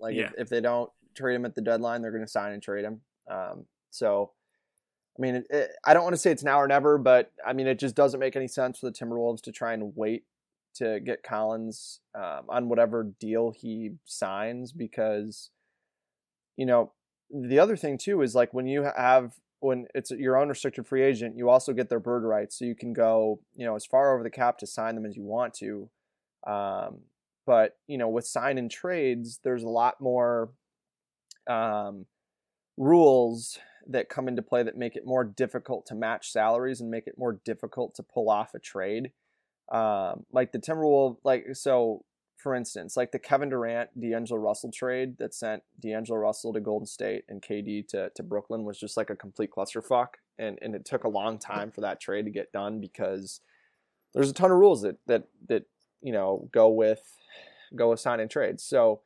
Like Yeah. if, if they don't trade him at the deadline, they're going to sign and trade him. Um, so, I mean, it, it, I don't want to say it's now or never, but I mean, it just doesn't make any sense for the Timberwolves to try and wait to get Collins um, on whatever deal he signs because, you know, the other thing too is like when you have when it's your unrestricted free agent, you also get their bird rights, so you can go, you know, as far over the cap to sign them as you want to. Um, but you know, with sign and trades, there's a lot more um, rules that come into play that make it more difficult to match salaries and make it more difficult to pull off a trade. Um, like the Timberwolves, like so, for instance, like the Kevin Durant D'Angelo Russell trade that sent D'Angelo Russell to Golden State and KD to, to Brooklyn was just like a complete clusterfuck. And, and it took a long time for that trade to get done because there's a ton of rules that, that, that, you know, go with, go with sign and trades. So,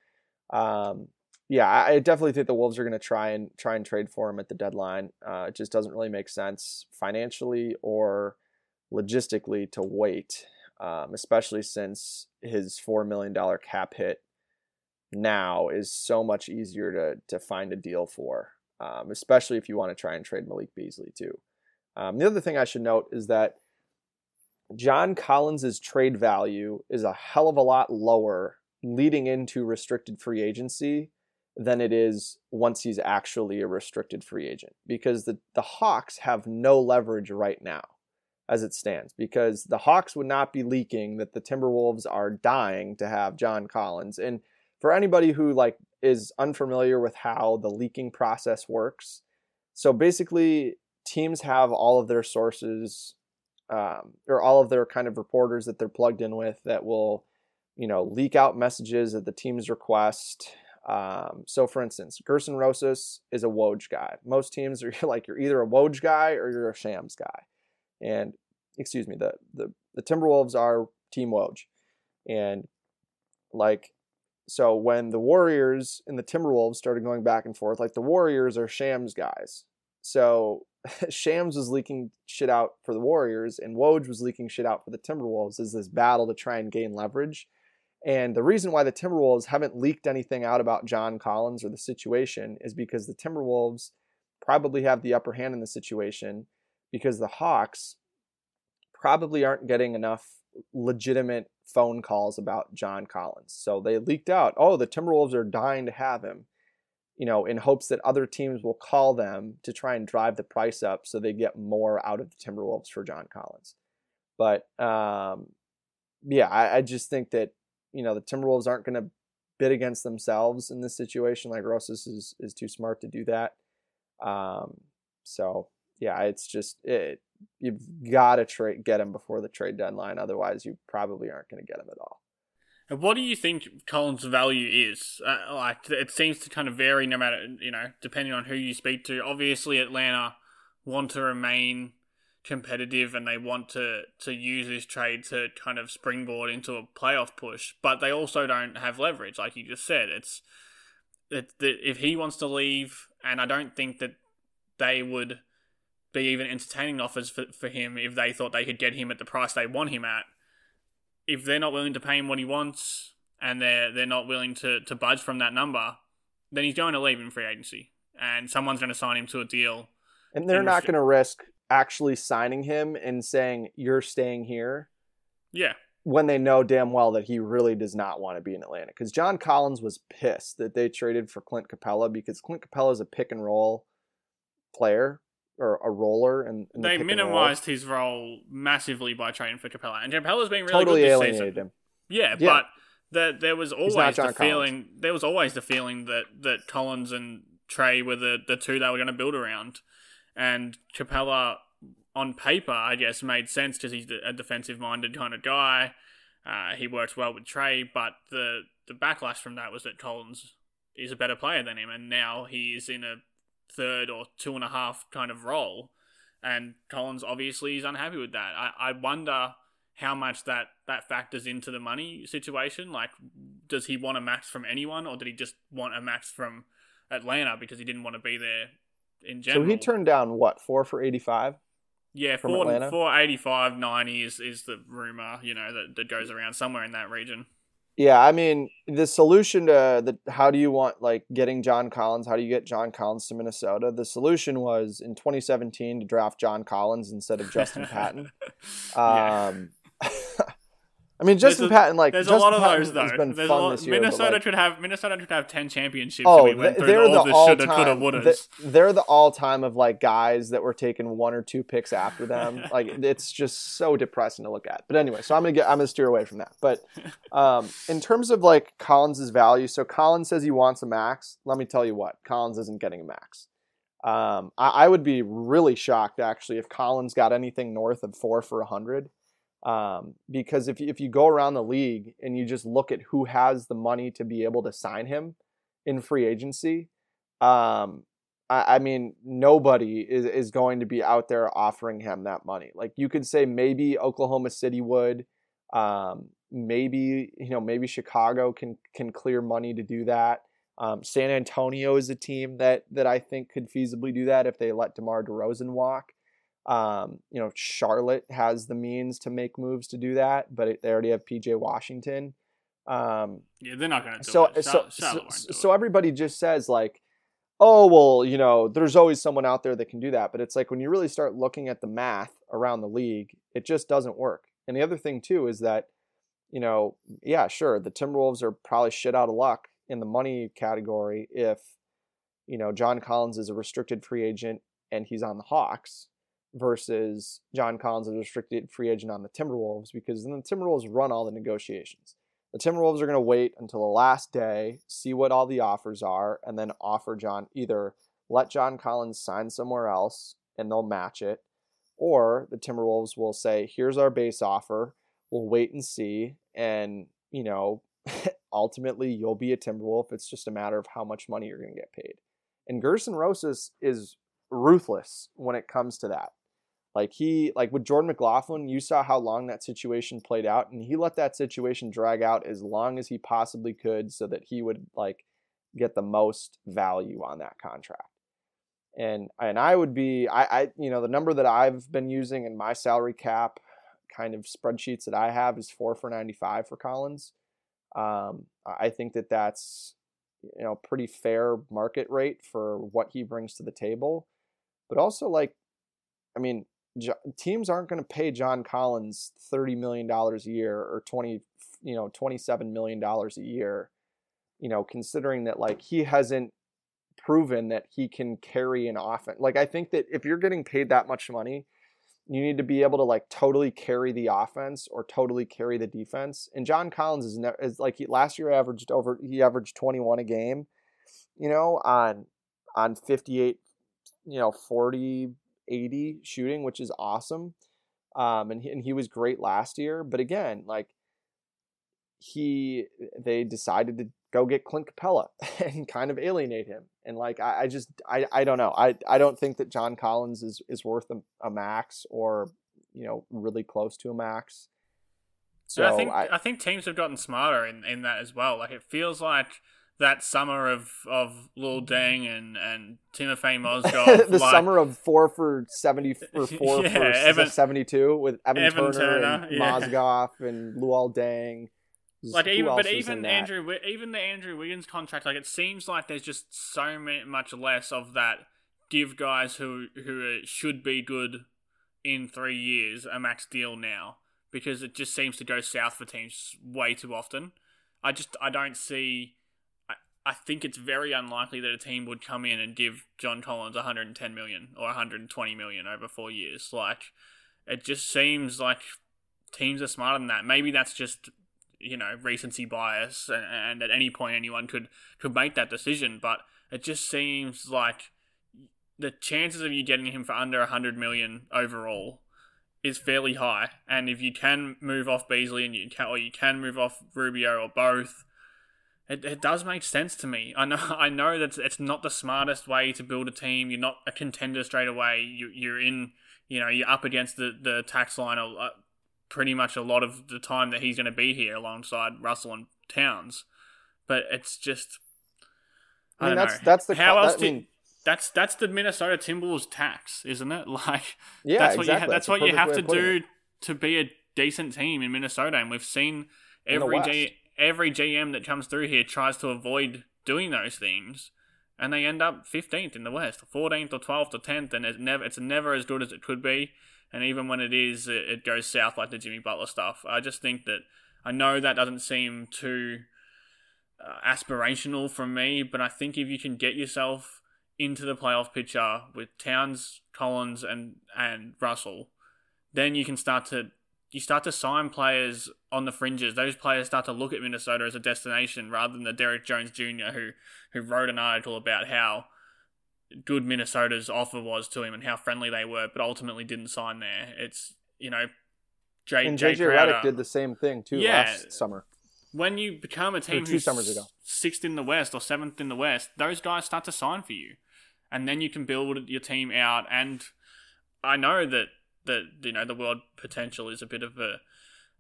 um, yeah, I I definitely think the Wolves are going to try and try and trade for him at the deadline. Uh, it just doesn't really make sense financially or logistically to wait, um, especially since his four million dollar cap hit now is so much easier to to find a deal for, um, especially if you want to try and trade Malik Beasley too. Um, the other thing I should note is that John Collins's trade value is a hell of a lot lower leading into restricted free agency than it is once he's actually a restricted free agent because the, the Hawks have no leverage right now as it stands because the Hawks would not be leaking that the Timberwolves are dying to have John Collins and for anybody who like is unfamiliar with how the leaking process works so basically teams have all of their sources um, or all of their kind of reporters that they're plugged in with that will you know leak out messages at the team's request um, so, for instance, Gersson Rosas is a Woj guy. Most teams are (laughs) like you're either a Woj guy or you're a Shams guy. And excuse me, the the, the Timberwolves are Team Woj, and like so when the Warriors and the Timberwolves started going back and forth, like the Warriors are Shams guys. So (laughs) Shams was leaking shit out for the Warriors, and Woj was leaking shit out for the Timberwolves. Is this battle to try and gain leverage? And the reason why the Timberwolves haven't leaked anything out about John Collins or the situation is because the Timberwolves probably have the upper hand in the situation because the Hawks probably aren't getting enough legitimate phone calls about John Collins. So they leaked out, oh, the Timberwolves are dying to have him, you know, in hopes that other teams will call them to try and drive the price up so they get more out of the Timberwolves for John Collins. But um, yeah, I, I just think that you know the Timberwolves aren't going to bid against themselves in this situation. Like Rosas is is too smart to do that. Um, so yeah, it's just it. You've got to trade get him before the trade deadline. Otherwise, you probably aren't going to get him at all. And what do you think Collins' value is? Uh, like it seems to kind of vary no matter you know depending on who you speak to. Obviously, Atlanta want to remain competitive and they want to to use this trade to kind of springboard into a playoff push, but they also don't have leverage, like you just said. It's it, if he wants to leave, and I don't think that they would be even entertaining offers for, for him if they thought they could get him at the price they want him at. If they're not willing to pay him what he wants and they're they're not willing to, to budge from that number, then he's going to leave in free agency. And someone's going to sign him to a deal. And they're not going to risk actually signing him and saying you're staying here Yeah. when they know damn well that he really does not want to be in Atlanta. Because John Collins was pissed that they traded for Clint Capela because Clint Capela is a pick and roll player or a roller, and, and the They roll minimized his role massively by trading for Capela. And Capela's been really totally good this alienated season. him. Yeah, Yeah. but the, there was always the John feeling there was always the feeling that, that Collins and Trey were the, the two they were going to build around. And Capela, on paper, I guess, made sense because he's a defensive minded kind of guy. Uh, he works well with Trey, but the, the backlash from that was that Collins is a better player than him, and now he is in a third or two and a half kind of role. And Collins obviously is unhappy with that. I, I wonder how much that, that factors into the money situation. Like, does he want a max from anyone, or did he just want a max from Atlanta because he didn't want to be there in general? So he turned down what four for eighty five. Yeah, from four, Atlanta? 485, 90 is, is the rumor, you know, that, that goes around somewhere in that region. Yeah, I mean, the solution to the how do you want like getting John Collins? How do you get John Collins to Minnesota? The solution was in 2017 to draft John Collins instead of Justin Patton. (laughs) Um, (laughs) I mean, Justin There's Patton like There's Justin a lot of Patton those though. has been There's fun lot, this year. Minnesota like, should have Minnesota should have ten championships. Oh, we went they're all the the shoulda, coulda, all-time. wouldas. They're the all-time of like guys that were taking one or two picks after them. (laughs) like it's just so depressing to look at. But anyway, so I'm gonna get I'm gonna steer away from that. But um, in terms of like Collins's value, so Collins says he wants a max. Let me tell you what, Collins isn't getting a max. Um, I, I would be really shocked actually if Collins got anything north of four for a hundred. Um, because if if you go around the league and you just look at who has the money to be able to sign him in free agency, um, I, I mean nobody is is going to be out there offering him that money. Like you could say maybe Oklahoma City would, um, maybe you know maybe Chicago can can clear money to do that. Um, San Antonio is a team that that I think could feasibly do that if they let DeMar DeRozan walk. Um, you know, Charlotte has the means to make moves to do that, but it, they already have PJ Washington. Um, yeah, they're not going to do so it. so so, so it. everybody just says like, oh well, you know, there's always someone out there that can do that, but it's like when you really start looking at the math around the league, it just doesn't work. And the other thing too is that, you know, yeah, sure, the Timberwolves are probably shit out of luck in the money category if, you know, John Collins is a restricted free agent and he's on the Hawks versus John Collins is a restricted free agent on the Timberwolves because then the Timberwolves run all the negotiations. The Timberwolves are going to wait until the last day, see what all the offers are, and then offer John either let John Collins sign somewhere else and they'll match it, or the Timberwolves will say, here's our base offer. We'll wait and see. And, you know, (laughs) ultimately you'll be a Timberwolf. It's just a matter of how much money you're going to get paid. And Gersson Rosas is ruthless when it comes to that. Like he, like with Jordan McLaughlin, you saw how long that situation played out, and he let that situation drag out as long as he possibly could, so that he would like get the most value on that contract. And and I would be, I, I you know, the number that I've been using in my salary cap kind of spreadsheets that I have is four for ninety five for Collins. Um, I think that that's you know pretty fair market rate for what he brings to the table, but also like, I mean, teams aren't going to pay John Collins thirty million dollars a year or twenty, you know, twenty seven million dollars a year. You know, considering that like he hasn't proven that he can carry an offense. Like I think that if you're getting paid that much money, you need to be able to like totally carry the offense or totally carry the defense. And John Collins is, is like he, last year averaged over he averaged 21 a game, you know, on on 58, you know, 40 80 shooting, which is awesome. Um, and he, and he was great last year, but again, like he they decided to go get Clint Capela (laughs) and kind of alienate him. And like I, I just I, I don't know. I, I don't think that John Collins is, is worth a, a max or you know really close to a max. So And I think I, I, think teams have gotten smarter in, in that as well. Like it feels like that summer of of Luol Deng and and Timofey Mozgov, (laughs) the like, summer of four for seventy (laughs) or four Yeah, for Evan- seventy two with Evan, Evan Turner, Turner, and yeah. Mozgov and Luol Deng. (laughs) like Who even but even? Andrew even the Andrew Wiggins contract like it seems like there's just so much less of that give guys who who should be good in 3 years a max deal now because it just seems to go south for teams way too often. I just I don't see I, think it's very unlikely that a team would come in and give John Collins 110 million or 120 million over 4 years like it just seems like teams are smarter than that. Maybe that's just you know recency bias, and, and at any point anyone could could make that decision. But it just seems like the chances of you getting him for under hundred million overall is fairly high. And if you can move off Beasley and you can, or you can move off Rubio or both, it, it does make sense to me. I know (laughs) I know that it's not the smartest way to build a team. You're not a contender straight away. You, you're in, you know, you're up against the the tax line a, pretty much a lot of the time that he's going to be here alongside Russell and Towns. But it's just, I, I mean, don't that's know. that's the how co- else that- do I mean, that's that's the Minnesota Timberwolves tax, isn't it? (laughs) Like Yeah, that's what you exactly. ha- that's That's what you have to do to be a decent team in Minnesota, and we've seen every West. Every GM that comes through here tries to avoid doing those things, and they end up fifteenth in the West, fourteenth or twelfth or tenth, and it's never it's never as good as it could be. And even when it is, it, it goes south like the Jimmy Butler stuff. I just think that I know that doesn't seem too uh, aspirational from me, but I think if you can get yourself into the playoff picture with Towns, Collins, and and Russell, then you can start to you start to sign players on the fringes. Those players start to look at Minnesota as a destination rather than the Derrick Jones Jr. who who wrote an article about how good Minnesota's offer was to him and how friendly they were, but ultimately didn't sign there. It's you know, Jay, and JJ Redick did the same thing too Yeah. last summer. when you become a team two who's summers ago. sixth in the West or seventh in the West, those guys start to sign for you, and then you can build your team out. And I know that that you know the world potential is a bit of a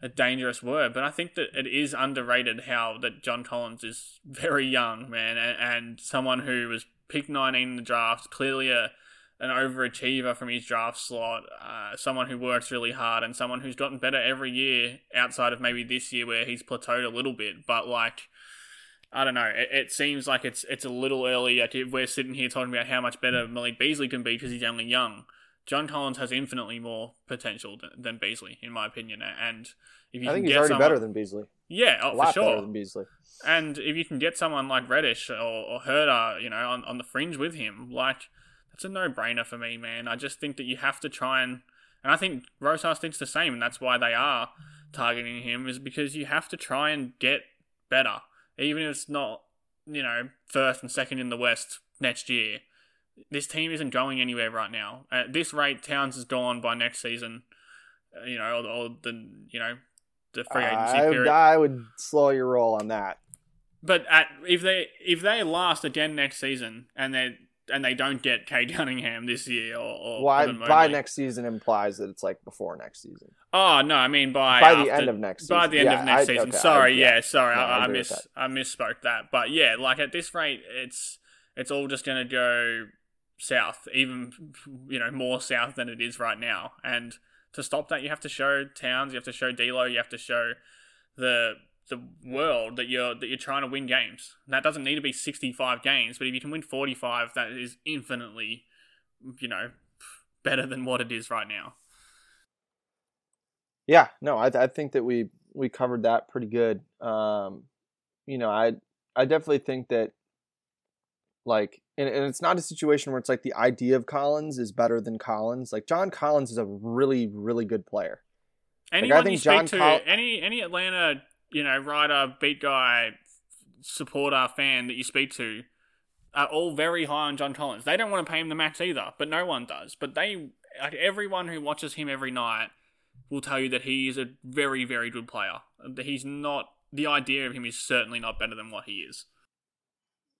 a dangerous word, but I think that it is underrated how that John Collins is very young, man, and, and someone who was picked 19 in the draft, clearly a an overachiever from his draft slot, uh, someone who works really hard, and someone who's gotten better every year outside of maybe this year where he's plateaued a little bit. But like, I don't know, it, it seems like it's it's a little early. Like we're sitting here talking about how much better Malik Beasley can be because he's only young. John Collins has infinitely more potential than, than Beasley, in my opinion. And if you I can think he's get already someone, better than Beasley. yeah, oh, A for sure. better than Beasley. And if you can get someone like Reddish or, or Huerter, you know, on, on the fringe with him, like, that's a no brainer for me, man. I just think that you have to try and. And I think Rosas thinks the same, and that's why they are targeting him, is because you have to try and get better. Even if it's not, you know, first and second in the West next year. This team isn't going anywhere right now. At this rate, Towns is gone by next season, uh, you know, or, or the, you know, the free agency I, period. I would slow your roll on that. But at, if they if they last again next season and they and they don't get Cade Cunningham this year or, or Why Evan by next season implies that it's like before next season. Oh no, I mean by By the end of next By season. the end Yeah, of next I- season. okay, sorry, I- yeah, yeah. sorry, No, I I, I agree with miss. I misspoke that. But yeah, like at this rate, it's it's all just gonna go south, even you know more south than it is right now. And to stop that, you have to show Towns, you have to show D'Lo, you have to show the the world that you're that you're trying to win games. And that doesn't need to be 65 games, but if you can win 45, that is infinitely, you know, better than what it is right now. Yeah, no, I, I think that we we covered that pretty good. Um, you know, I I definitely think that like, and, and it's not a situation where it's like the idea of Collins is better than Collins. Like John Collins is a really really good player. Anyone think you speak John to, Col- any any Atlanta, you know, writer, beat guy, supporter, fan that you speak to, are all very high on John Collins. They don't want to pay him the max either, but no one does. But they, like everyone who watches him every night, will tell you that he is a very very good player. That He's not. The idea of him is certainly not better than what he is.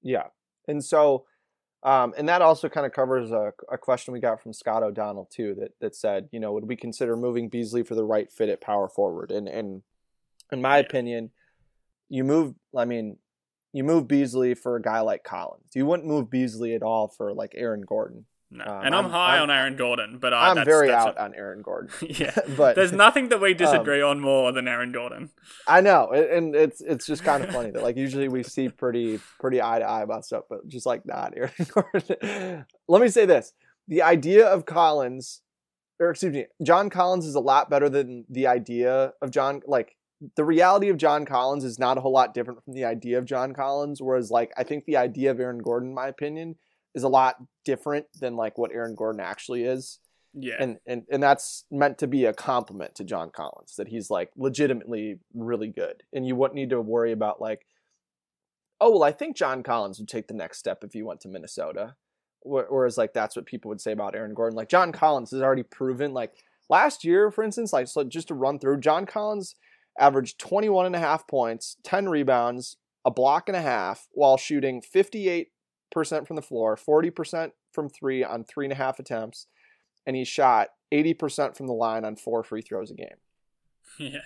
Yeah, and so, um, and that also kind of covers a, a question we got from Scott O'Donnell too, that that said, you know, would we consider moving Beasley for the right fit at power forward? And and in my opinion, you move. I mean, you move Beasley for a guy like Collins. You wouldn't move Beasley at all for like Aaron Gordon. No. Um, and I'm, I'm- high I'm- on Aaron Gordon, but I, I'm that's, very that's out a- on Aaron Gordon. (laughs) yeah, (laughs) but- there's nothing that we (laughs) um, disagree on more than Aaron Gordon. I know, and- and it's it's just kind of funny that like usually we see pretty pretty eye to eye about stuff, but just like not Aaron Gordon. Let me say this: the idea of Collins, or excuse me, John Collins is a lot better than the idea of John. Like the reality of John Collins is not a whole lot different from the idea of John Collins. Whereas, like I think the idea of Aaron Gordon, in my opinion, is a lot different than like what Aaron Gordon actually is. Yeah, and and and that's meant to be a compliment to John Collins that he's like legitimately really good, and you wouldn't need to worry about like, oh well, I think John Collins would take the next step if he went to Minnesota, whereas like that's what people would say about Aaron Gordon. Like John Collins has already proven like last year, for instance, like so just to run through, John Collins averaged 21 and a half points, 10 rebounds, a block and a half, while shooting 58% from the floor, 40% from three on three and a half attempts, and he shot 80% from the line on four free throws a game. (laughs) yeah.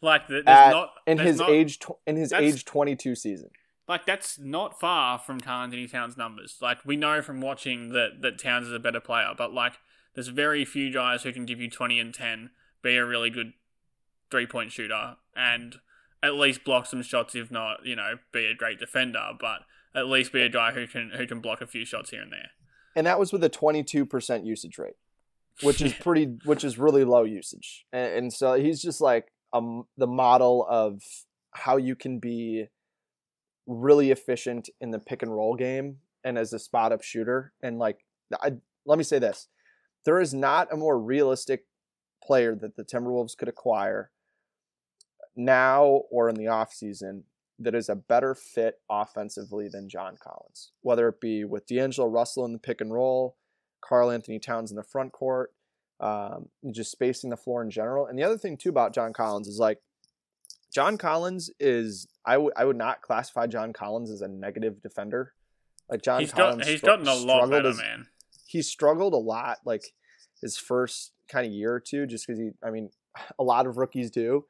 Like the, At- not in his not- age tw- in his age 22 season. like that's not far from Karl-Anthony Towns' numbers. Like we know from watching that that Towns is a better player, but like there's very few guys who can give you twenty and ten, be a really good three point shooter, and at least block some shots, if not you know be a great defender, but at least be a guy who can who can block a few shots here and there. And that was with a 22% usage rate, which is (laughs) pretty, which is really low usage. And, and so he's just like um, the model of how you can be really efficient in the pick and roll game and as a spot up shooter. And like, I, let me say this there is not a more realistic player that the Timberwolves could acquire now or in the offseason that is a better fit offensively than John Collins, whether it be with D'Angelo Russell in the pick and roll, Karl-Anthony Towns in the front court, um, just spacing the floor in general. And the other thing too about John Collins is like John Collins is I, w- I would not classify John Collins as a negative defender. Like John he's Collins, got, he's str- gotten a lot better, as- man. he struggled a lot like his first kind of year or two just because he i mean (sighs) a lot of rookies do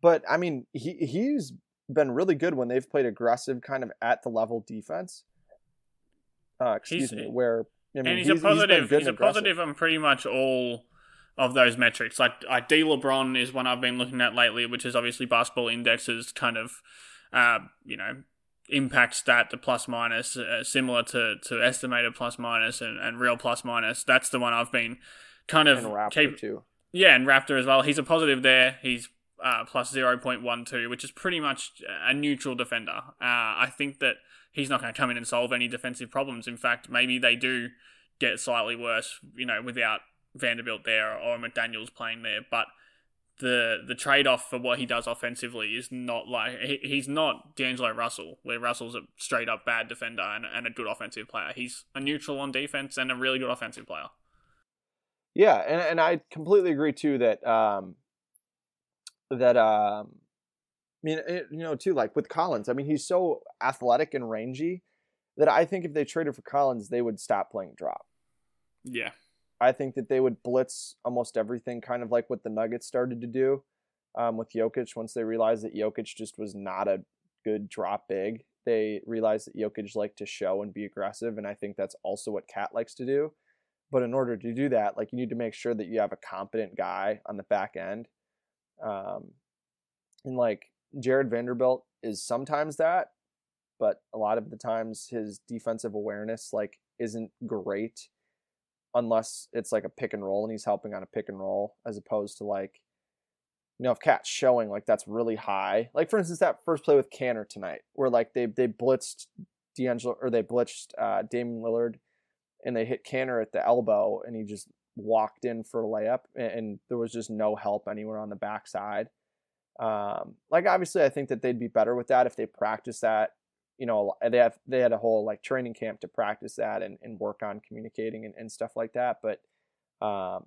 but i mean he he's been really good when they've played aggressive kind of at the level defense uh excuse He's- me where I mean, and he's, a been positive. good He's, a positive on pretty much all of those metrics. Like, like D LeBron is one I've been looking at lately, which is obviously basketball indexes kind of, uh, you know, impact stat, the plus minus, uh, similar to to estimated plus minus and, and real plus minus. That's the one I've been kind of and Raptor keep- too yeah, and Raptor as well. He's a positive there. He's uh, plus 0.12, which is pretty much a neutral defender. Uh, I think that he's not going to come in and solve any defensive problems. In fact, maybe they do get slightly worse, you know, without Vanderbilt there or McDaniels playing there. But the the trade off for what he does offensively is not like he, he's not D'Angelo Russell, where Russell's a straight up bad defender and, and a good offensive player. He's a neutral on defense and a really good offensive player. Yeah, and, and I completely agree too that um that um I mean it, you know too like with Collins, I mean he's so athletic and rangy that I think if they traded for Collins, they would stop playing drop. Yeah. I think that they would blitz almost everything, kind of like what the Nuggets started to do um, with Jokic. Once they realized that Jokic just was not a good drop big, they realized that Jokic liked to show and be aggressive, and I think that's also what KAT likes to do. But in order to do that, like you need to make sure that you have a competent guy on the back end, um, and like Jared Vanderbilt is sometimes that, but a lot of the times his defensive awareness like isn't great unless it's like a pick and roll and he's helping on a pick and roll as opposed to like you know if KAT's showing like that's really high. Like for instance that first play with Kanter tonight where like they they blitzed D'Angelo or they blitzed uh Damian Lillard and they hit Kanter at the elbow and he just walked in for a layup and, and there was just no help anywhere on the backside um like obviously I think that they'd be better with that if they practice that you know they have they had a whole like training camp to practice that and, and work on communicating and, and stuff like that but um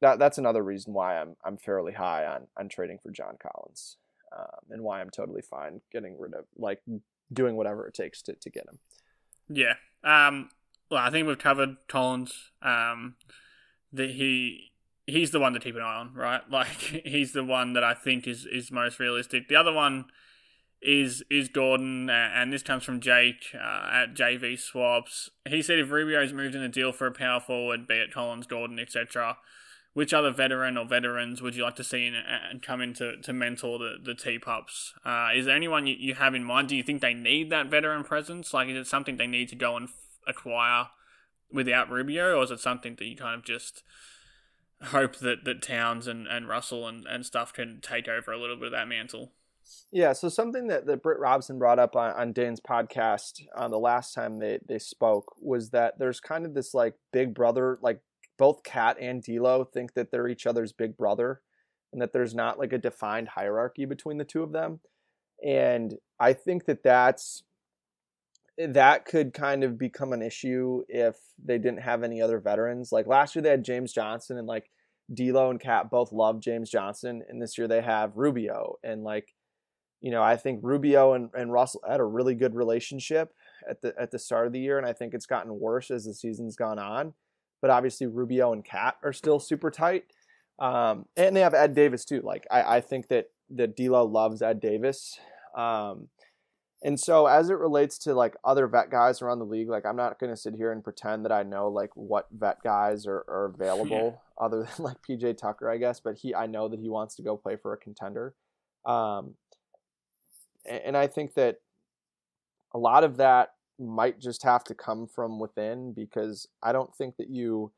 that that's another reason why I'm I'm fairly high on on trading for John Collins um, and why I'm totally fine getting rid of like doing whatever it takes to, to get him Yeah. Um. Well, I think we've covered Collins. Um. That he he's the one to keep an eye on, right? (laughs) Like he's the one that I think is is most realistic. The other one is is Gordon, and this comes from Jake uh, at JV Swaps. He said if Rubio's moved in a deal for a power forward, be it Collins, Gordon, etc., which other veteran or veterans would you like to see in, and come in to, to mentor the, the T Pups? Uh, is there anyone you, you have in mind? Do you think they need that veteran presence? Like, is it something they need to go and f- acquire without Rubio, or is it something that you kind of just hope that, that Towns and, and Russell and, and stuff can take over a little bit of that mantle? Yeah, so something that, that Britt Robson brought up on, on Dane's podcast on the last time they, they spoke was that there's kind of this like big brother, like both KAT and D'Lo think that they're each other's big brother, and that there's not like a defined hierarchy between the two of them. And I think that that's that could kind of become an issue if they didn't have any other veterans. Like last year they had James Johnson and like D'Lo and KAT both love James Johnson, and this year they have Rubio and like you know, I think Rubio and, and Russell had a really good relationship at the at the start of the year, and I think it's gotten worse as the season's gone on. But obviously, Rubio and KAT are still super tight, um, and they have Ed Davis too. Like I, I think that that D'Lo loves Ed Davis, um, And so as it relates to like other vet guys around the league, like I'm not going to sit here and pretend that I know like what vet guys are, are available other than (laughs) like PJ Tucker, I guess, but he I know that he wants to go play for a contender. Um a- and I think that a lot of that might just have to come from within because I don't think that you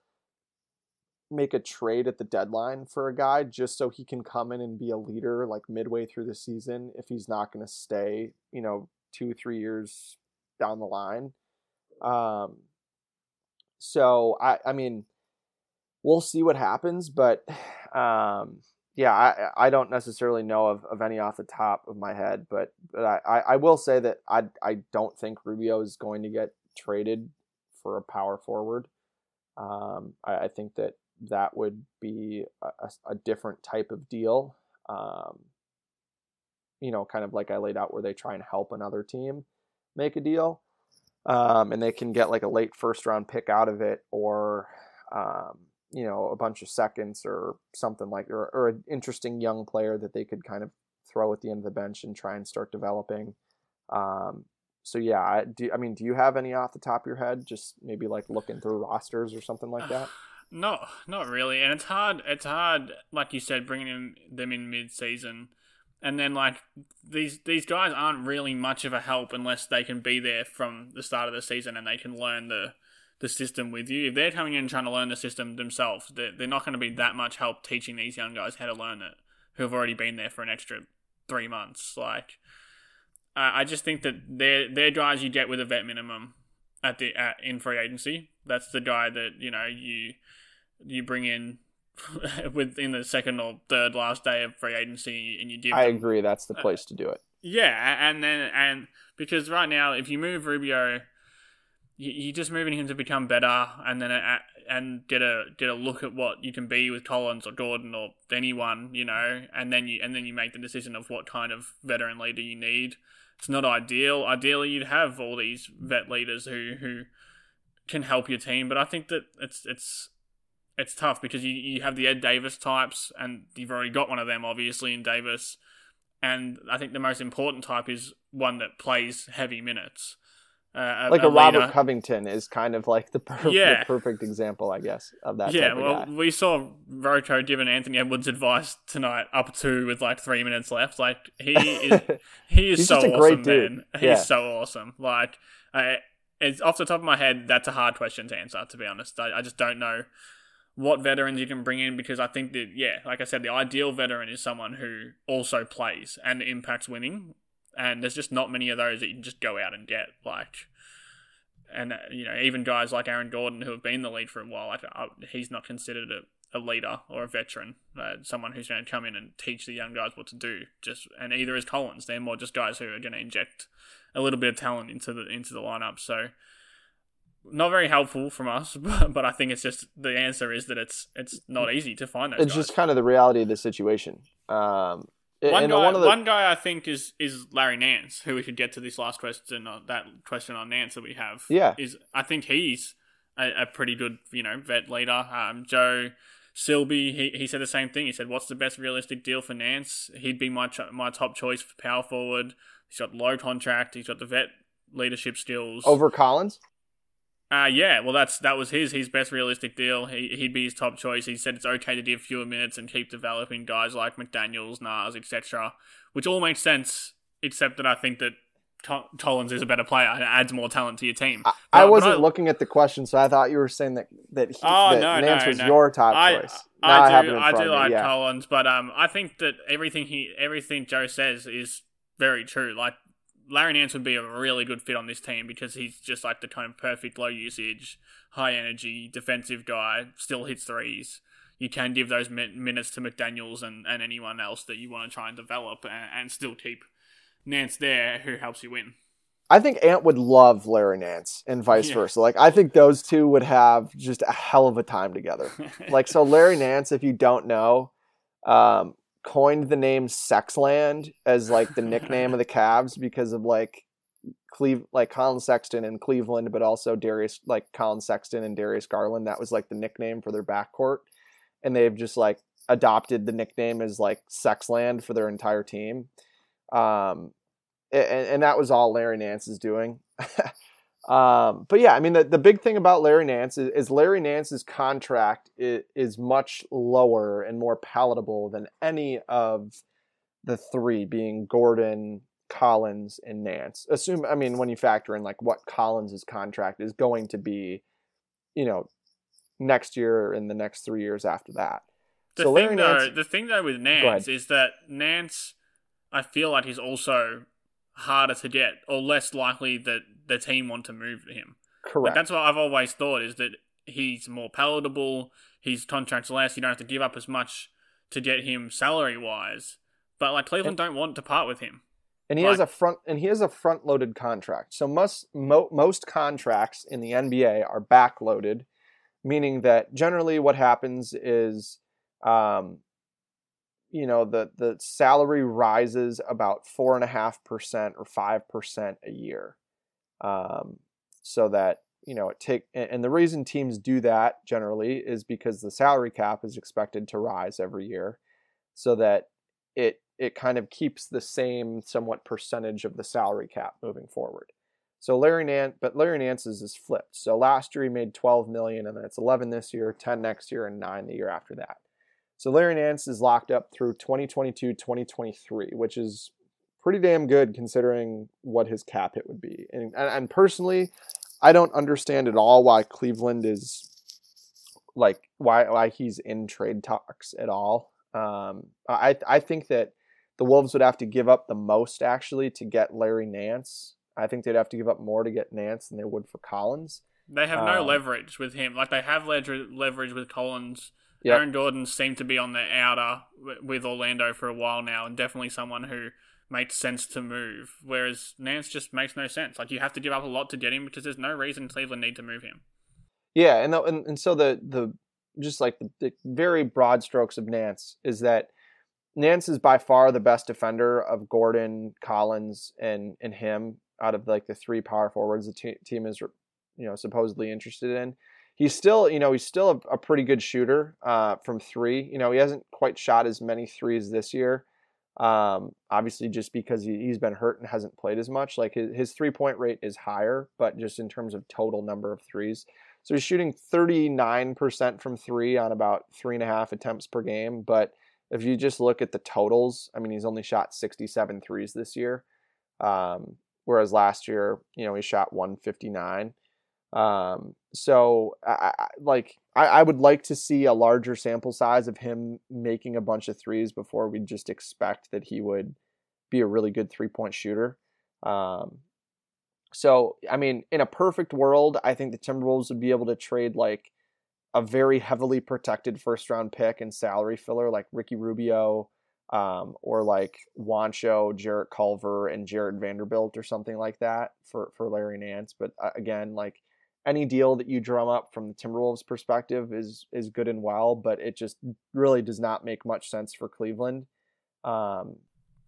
make a trade at the deadline for a guy just so he can come in and be a leader like midway through the season if he's not going to stay, you know, two, three years down the line. Um, so I, I mean, we'll see what happens, but (sighs) um, yeah, I, I don't necessarily know of, of any off the top of my head, but but I, I, will say that I I don't think Rubio is going to get traded for a power forward. Um, I, I think that that would be a, a- different type of deal. Um, you know, kind of like I laid out where they try and help another team make a deal. Um, and they can get like a late first round pick out of it or, um, you know, a bunch of seconds or something like, or, or an interesting young player that they could kind of throw at the end of the bench and try and start developing. Um, so yeah, do, I mean, do you have any off the top of your head? Just maybe like looking through rosters or something like that? No, not really. And it's hard. It's hard, like you said, bringing in, them in mid-season, and then like these these guys aren't really much of a help unless they can be there from the start of the season and they can learn the the system with you. If they're coming in trying to learn the system themselves, they're, they're not going to be that much help teaching these young guys how to learn it who have already been there for an extra three months. Like, I I just think that they're they're guys you get with a vet minimum at the at, in free agency. That's the guy that you know you you bring in (laughs) within the second or third last day of free agency, and you give. I them- agree. That's uh, the place to do it. Yeah, and then and because right now, if you move Rubio, you, you're just moving him to become better, and then a, and get a get a look at what you can be with Collins or Gordon or anyone, you know, and then you and then you make the decision of what kind of veteran leader you need. It's not ideal. Ideally, you'd have all these vet leaders who who can help your team, but I think that it's it's it's tough because you, you have the Ed Davis types, and you've already got one of them, obviously, in Davis. And I think the most important type is one that plays heavy minutes. Uh, Like a, Robert leader- Covington is kind of like the, per- Yeah. the perfect example, I guess, of that yeah, type of well, guy. we saw Rocho giving Anthony Edwards advice tonight, up two with like three minutes left. Like he is, (laughs) he is He's so a awesome, great dude. man. He's Yeah. so awesome. Like, I, it's off the top of my head, that's a hard question to answer. To be honest, I, I just don't know what veterans you can bring in because I think that yeah, like I said, the ideal veteran is someone who also plays and impacts winning, and there's just not many of those that you can just go out and get. Like, and uh, you know, even guys like Aaron Gordon who have been the lead for a while, like uh, he's not considered a, a leader or a veteran, uh, someone who's going to come in and teach the young guys what to do. Just and either is Collins, they're more just guys who are going to inject a little bit of talent into the into the lineup. So not very helpful from us, (laughs) but, but I think it's just the answer is that it's it's not easy to find those. It's guys. just kind of the reality of the situation. Um, One guy, one of the, one guy I think is is Larry Nance, who we should get to this last question, on, that question on Nance that we have. Yeah. is I think he's a, a pretty good, you know, vet leader. Um, Joe Silby, he, he said the same thing. He said, "What's the best realistic deal for Nance? He'd be my ch- my top choice for power forward. He's got low contract. He's got the vet leadership skills. over Collins. Uh, yeah, well, that's that was his his best realistic deal. He he'd be his top choice. He said it's okay to give fewer minutes and keep developing guys like McDaniels, Naz, etc. Which all makes sense, except that I think that Co- Collins is a better player and adds more talent to your team. I, I but wasn't I- looking at the question, so I thought you were saying that that, he, Oh that no, Nance no, was no. your top I, choice. I do, I do like yeah. Collins, but um, I think that everything he, everything Joe says is very true. Like Larry Nance would be a really good fit on this team because he's just like the kind of perfect low usage, high energy defensive guy. Still hits threes. You can give those min- minutes to McDaniels and, and anyone else that you want to try and develop, and, and still keep Nance there, who helps you win. I think Ant would love Larry Nance and vice Yeah. versa. Like I think those two would have just a hell of a time together. (laughs) like so Larry Nance, if you don't know, um, coined the name Sexland as like the nickname of the (laughs) Cavs because of like Cleve like Colin Sexton in Cleveland, but also Darius like Colin Sexton and Darius Garland. That was like the nickname for their backcourt. And they've just like adopted the nickname as like Sexland for their entire team. Um and, and that was all Larry Nance is doing. (laughs) um, but yeah, I mean, the, the big thing about Larry Nance is, is Larry Nance's contract is, is much lower and more palatable than any of the three, being Gordon, Collins, and Nance. Assume, I mean, when you factor in like what Collins's contract is going to be, you know, next year and the next three years after that. The so thing Larry though, Nance, the thing though with. Nance is that Nance, I feel like he's also harder to get or less likely that the team want to move him. Like, correct. that's what I've always thought is that he's more palatable. His contract's less. You don't have to give up as much to get him salary wise. But like Cleveland don't want to part with him. and he has a front and he has a front loaded contract. So most mo, most contracts in the NBA are back loaded, meaning that generally what happens is, um, you know, the the salary rises about four and a half percent or five percent a year, um, so that you know it take and the reason teams do that generally is because the salary cap is expected to rise every year, so that it it kind of keeps the same somewhat percentage of the salary cap moving forward. So Larry Nance, but Larry Nance's is flipped. So last year he made 12 million, and then it's 11 this year, 10 next year, and nine the year after that. So Larry Nance is locked up through 2022, 2023, which is pretty damn good considering what his cap hit would be. And, and, personally, I don't understand at all why Cleveland is like why why he's in trade talks at all. Um, I I think that the Wolves would have to give up the most actually to get Larry Nance. I think they'd have to give up more to get Nance than they would for Collins. They have no Um, leverage with him. Like they have leverage leverage with Collins. Yep. Aaron Gordon seemed to be on the outer with Orlando for a while now, and definitely someone who makes sense to move. Whereas Nance just makes no sense. Like you have to give up a lot to get him because there's no reason Cleveland need to move him. Yeah, and the, and, and so the the just like the, the very broad strokes of Nance is that Nance is by far the best defender of Gordon, Collins, and and him out of like the three power forwards the te- team is you know supposedly interested in. He's still you know he's still a, a pretty good shooter uh, from three. You know he hasn't quite shot as many threes this year. Um, obviously, just because he, he's been hurt and hasn't played as much, like his, his three point rate is higher, but just in terms of total number of threes, so he's shooting 39% from three on about three and a half attempts per game. But if you just look at the totals, I mean, he's only shot 67 threes this year. Um, whereas last year, you know, he shot 159. Um, so I, I like, I, I would like to see a larger sample size of him making a bunch of threes before we just expect that he would be a really good three point shooter. Um, so, I mean, in a perfect world, I think the Timberwolves would be able to trade like a very heavily protected first round pick and salary filler like Ricky Rubio um, or like Juancho, Jarrett Culver, and Jarred Vanderbilt or something like that for, for Larry Nance. But uh, again, like any deal that you drum up from the Timberwolves perspective is is good and well, but it just really does not make much sense for Cleveland. Um,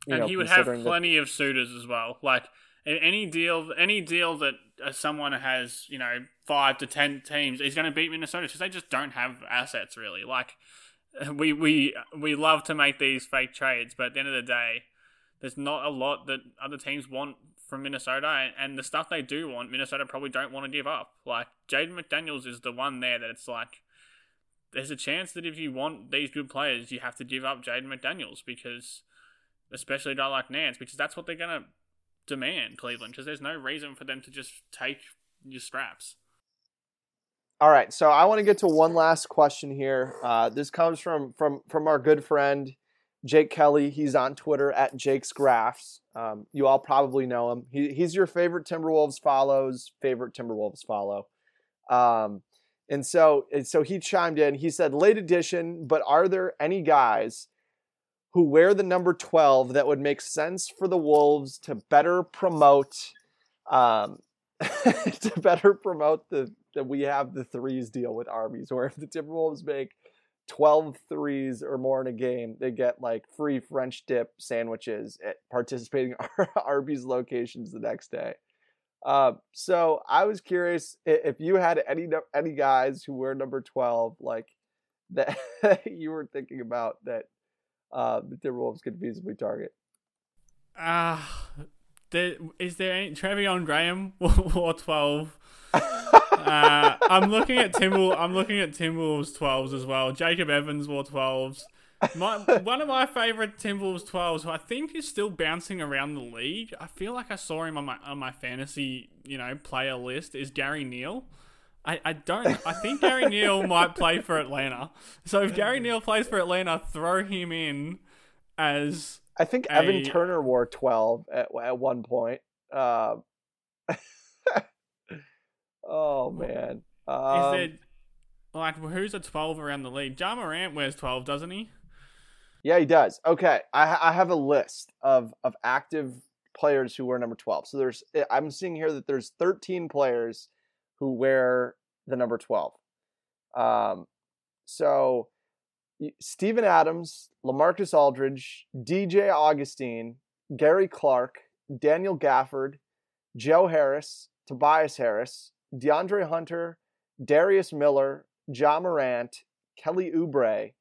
you and know, he would have considering that- plenty of suitors as well. Like any deal, any deal that uh, someone has, you know, five to ten teams is going to beat Minnesota because they just don't have assets really. Like (laughs) we we we love to make these fake trades, but at the end of the day, there's not a lot that other teams want from Minnesota, and, the stuff they do want, Minnesota probably don't want to give up. Like Jaden McDaniels is the one there that it's like. There's a chance that if you want these good players, you have to give up Jaden McDaniels because especially a guy like Nance, because that's what they're to demand, Cleveland, because there's no reason for them to just take your scraps. All right, so I want to get to one last question here. Uh, this comes from from from our good friend Jake Kelly. He's on Twitter at Jake's Graphs. Um, you all probably know him. He, he's your favorite Timberwolves follows, favorite Timberwolves follow. Um, and so and so he chimed in. He said, "Late edition, but are there any guys who wear the number twelve that would make sense for the Wolves to better promote?" Um, (laughs) to better promote the that we have the threes deal with Arby's, or if the Timberwolves make 12 threes or more in a game, they get like free French dip sandwiches at participating (laughs) Arby's locations the next day. Uh, so I was curious if you had any any guys who wear number 12 like (laughs) that you were thinking about that uh, the Timberwolves could feasibly target. Ah, there, is there any Treveon Graham (laughs) or twelve? Uh, I'm looking at Timber. I'm looking at Timberwolves twelves as well. Jacob Evans wore twelves. My, (laughs) one of my favorite Timberwolves twelves, who I think is still bouncing around the league. I feel like I saw him on my on my fantasy, you know, player list. Is Gary Neal? I, I don't. I think Gary Neal (laughs) might play for Atlanta. So if Gary Neal plays for Atlanta, throw him in as I think a- Evan Turner wore 12 at, at one point. Uh, (laughs) oh man. is Um, there like who's a twelve around the league? Ja Morant wears twelve, doesn't he? Yeah, he does. Okay, I, I have a list of of active players who wear number twelve. So there's eh, I'm seeing here that there's 13 players who wear the number 12. Um, so Steven Adams, LaMarcus Aldridge, D.J. Augustin, Gary Clark, Daniel Gafford, Joe Harris, Tobias Harris, DeAndre Hunter, Darius Miller, John Morant, Kelly Oubre,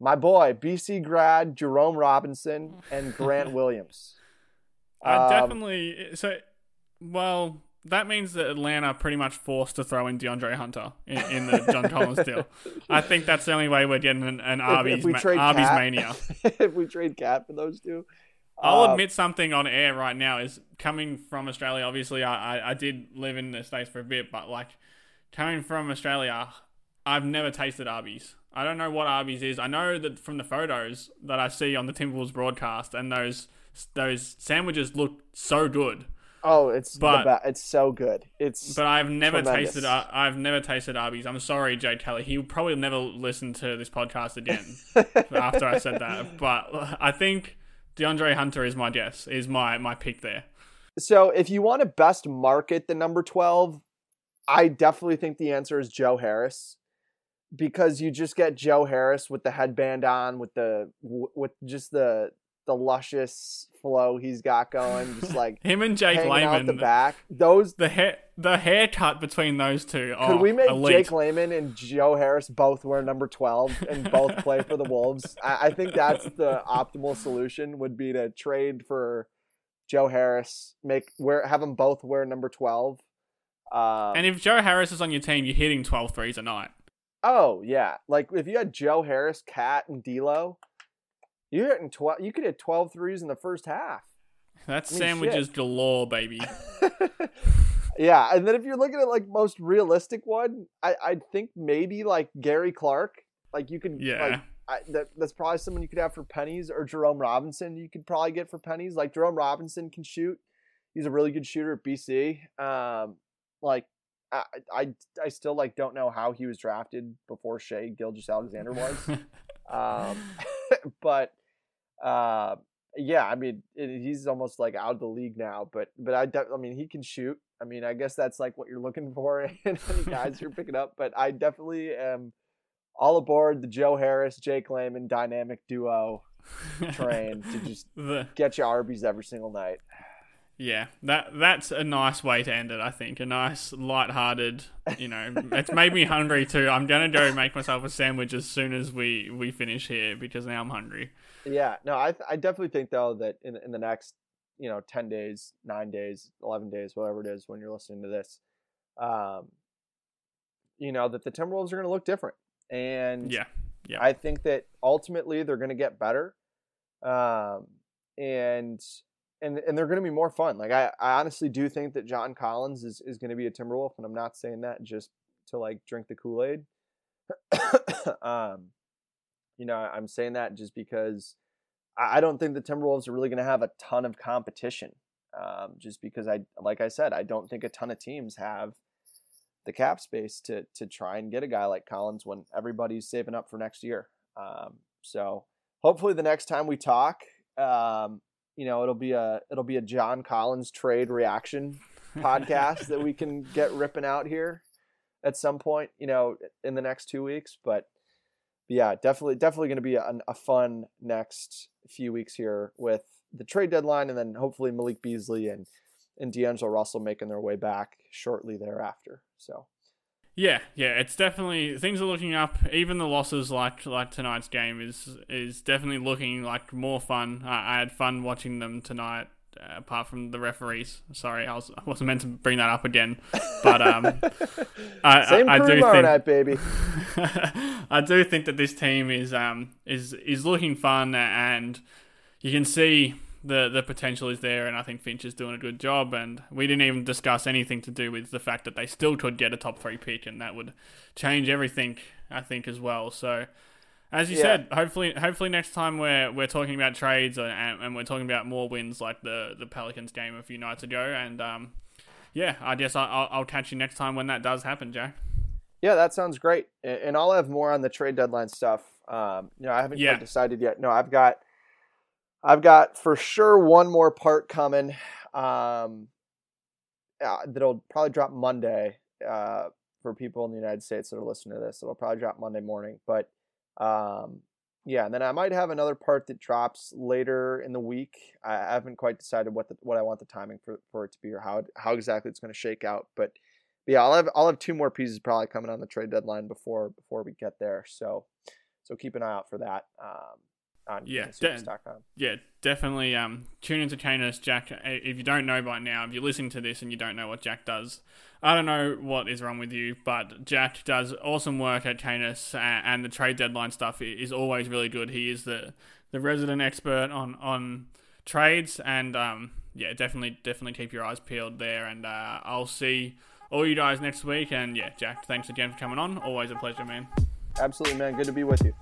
my boy, BC grad Jerome Robinson, and Grant (laughs) Williams. I Um, definitely so. Well, that means that Atlanta pretty much forced to throw in DeAndre Hunter in, in the John (laughs) Collins deal. I think that's the only way we're getting an, an if- Arby's, if we ma- trade Arby's KAT- mania. (laughs) if we trade KAT for those two, I'll uh, admit something on air right now is coming from Australia. Obviously, I, I, I did live in the States for a bit, but like coming from Australia, I've never tasted Arby's. I don't know what Arby's is. I know that from the photos that I see on the Timberwolves broadcast, and those those sandwiches look so good. Oh, it's But- be- it's so good. It's But I've never Tremendous. tasted. Ar- I've never tasted Arby's. I'm sorry, Jay Kelly. He will probably never listen to this podcast again (laughs) after I said that. But I think DeAndre Hunter is my guess. Is my my pick there. so if you want to best market the number 12, I definitely think the answer is Joe Harris because you just get Joe Harris with the headband on with the with just the the luscious flow he's got going just like (laughs) Him and Jake out the back. Those The hair, the haircut between those two. Could oh, we make elite. Jake Layman and Joe Harris both wear number 12 and both (laughs) play for the Wolves? I, I think that's the optimal solution would be to trade for Joe Harris, make wear have them both wear number 12. Um, And if Joe Harris is on your team, you're hitting 12 threes a night. oh yeah, like if you had Joe Harris, KAT, and D'Lo, you're hitting 12. You could hit 12 threes in the first half. That's I mean, sandwiches shit. galore, baby. (laughs) yeah, and then if you're looking at like most realistic one, I I think maybe like Gary Clark. Like you could Yeah. like I, that, that's probably someone you could have for pennies, or Jerome Robinson you could probably get for pennies. Like Jerome Robinson can shoot; he's a really good shooter at BC. Um, like I, I, I still like don't know how he was drafted before Shai Gilgeous-Alexander was. um, (laughs) (laughs) but uh, yeah, I mean it, he's almost like out of the league now. But but I, I mean he can shoot. I mean I guess that's like what you're looking for (laughs) in any guys you're picking up. But I definitely am all aboard the Joe Harris, Jake Layman dynamic duo train to (laughs) just The- get you Arby's every single night. yeah, that that's a nice way to end it. I think a nice, light-hearted. You know, it's made me hungry too. I'm gonna go make myself a sandwich as soon as we we finish here because now I'm hungry. Yeah, no, I th- I definitely think though that in in the next you know ten days, nine days, eleven days, whatever it is when you're listening to this, um, you know that the Timberwolves are going to look different, and Yeah, yeah. I think that ultimately they're going to get better, um, and and and they're going to be more fun. Like I, I honestly do think that John Collins is is going to be a Timberwolf, and I'm not saying that just to like drink the Kool Aid. (coughs) um, you know, I'm saying that just because I don't think the Timberwolves are really going to have a ton of competition. Um, just because I, like I said, I don't think a ton of teams have the cap space to to try and get a guy like Collins when everybody's saving up for next year. Um, so hopefully the next time we talk, um, you know, it'll be a it'll be a John Collins trade reaction podcast that we (laughs) can get ripping out here at some point, you know, in the next two weeks. But yeah, definitely, definitely going to be a, a fun next few weeks here with the trade deadline, and then hopefully Malik Beasley and and D'Angelo Russell making their way back shortly thereafter. So Yeah, yeah, it's definitely things are looking up. Even the losses like like tonight's game is is definitely looking like more fun. I, I had fun watching them tonight. Uh, apart from the referees. Sorry, I, was, I wasn't meant to bring that up again, but um, (laughs) I, Same I, I do think night, baby. (laughs) I do think that this team is um is is looking fun and you can see the the potential is there and I think Finch is doing a good job and we didn't even discuss anything to do with the fact that they still could get a top three pick and that would change everything I think as well. So as you Yeah. said, hopefully hopefully next time we're we're talking about trades and, and we're talking about more wins like the the Pelicans game a few nights ago and um yeah, I guess I'll, I'll catch you next time when that does happen, Jack. Yeah, that sounds great. And I'll have more on the trade deadline stuff. Um, you know, I haven't Yeah. decided yet. No, I've got, I've got for sure one more part coming. Um, uh, that'll probably drop Monday. Uh, for people in the United States that are listening to this, it'll probably drop Monday morning. But, um, yeah, and then I might have another part that drops later in the week. I haven't quite decided what the what I want the timing for, for it to be or how it, how exactly it's going to shake out. But but yeah, I'll have I'll have two more pieces probably coming on the trade deadline before before we get there. So so keep an eye out for that um, on Yeah, CanisHoopus.com. yeah, definitely um, tune into Canis Jack. If you don't know by now, if you're listening to this and you don't know what Jack does, I don't know what is wrong with you, but Jack does awesome work at uh, and the trade deadline stuff is always really good. He is the the resident expert on on trades, and um, yeah, definitely definitely keep your eyes peeled there. And uh, I'll see all you guys next week. And yeah, Jack, thanks again for coming on. Always a pleasure, man. Absolutely, man. Good to be with you.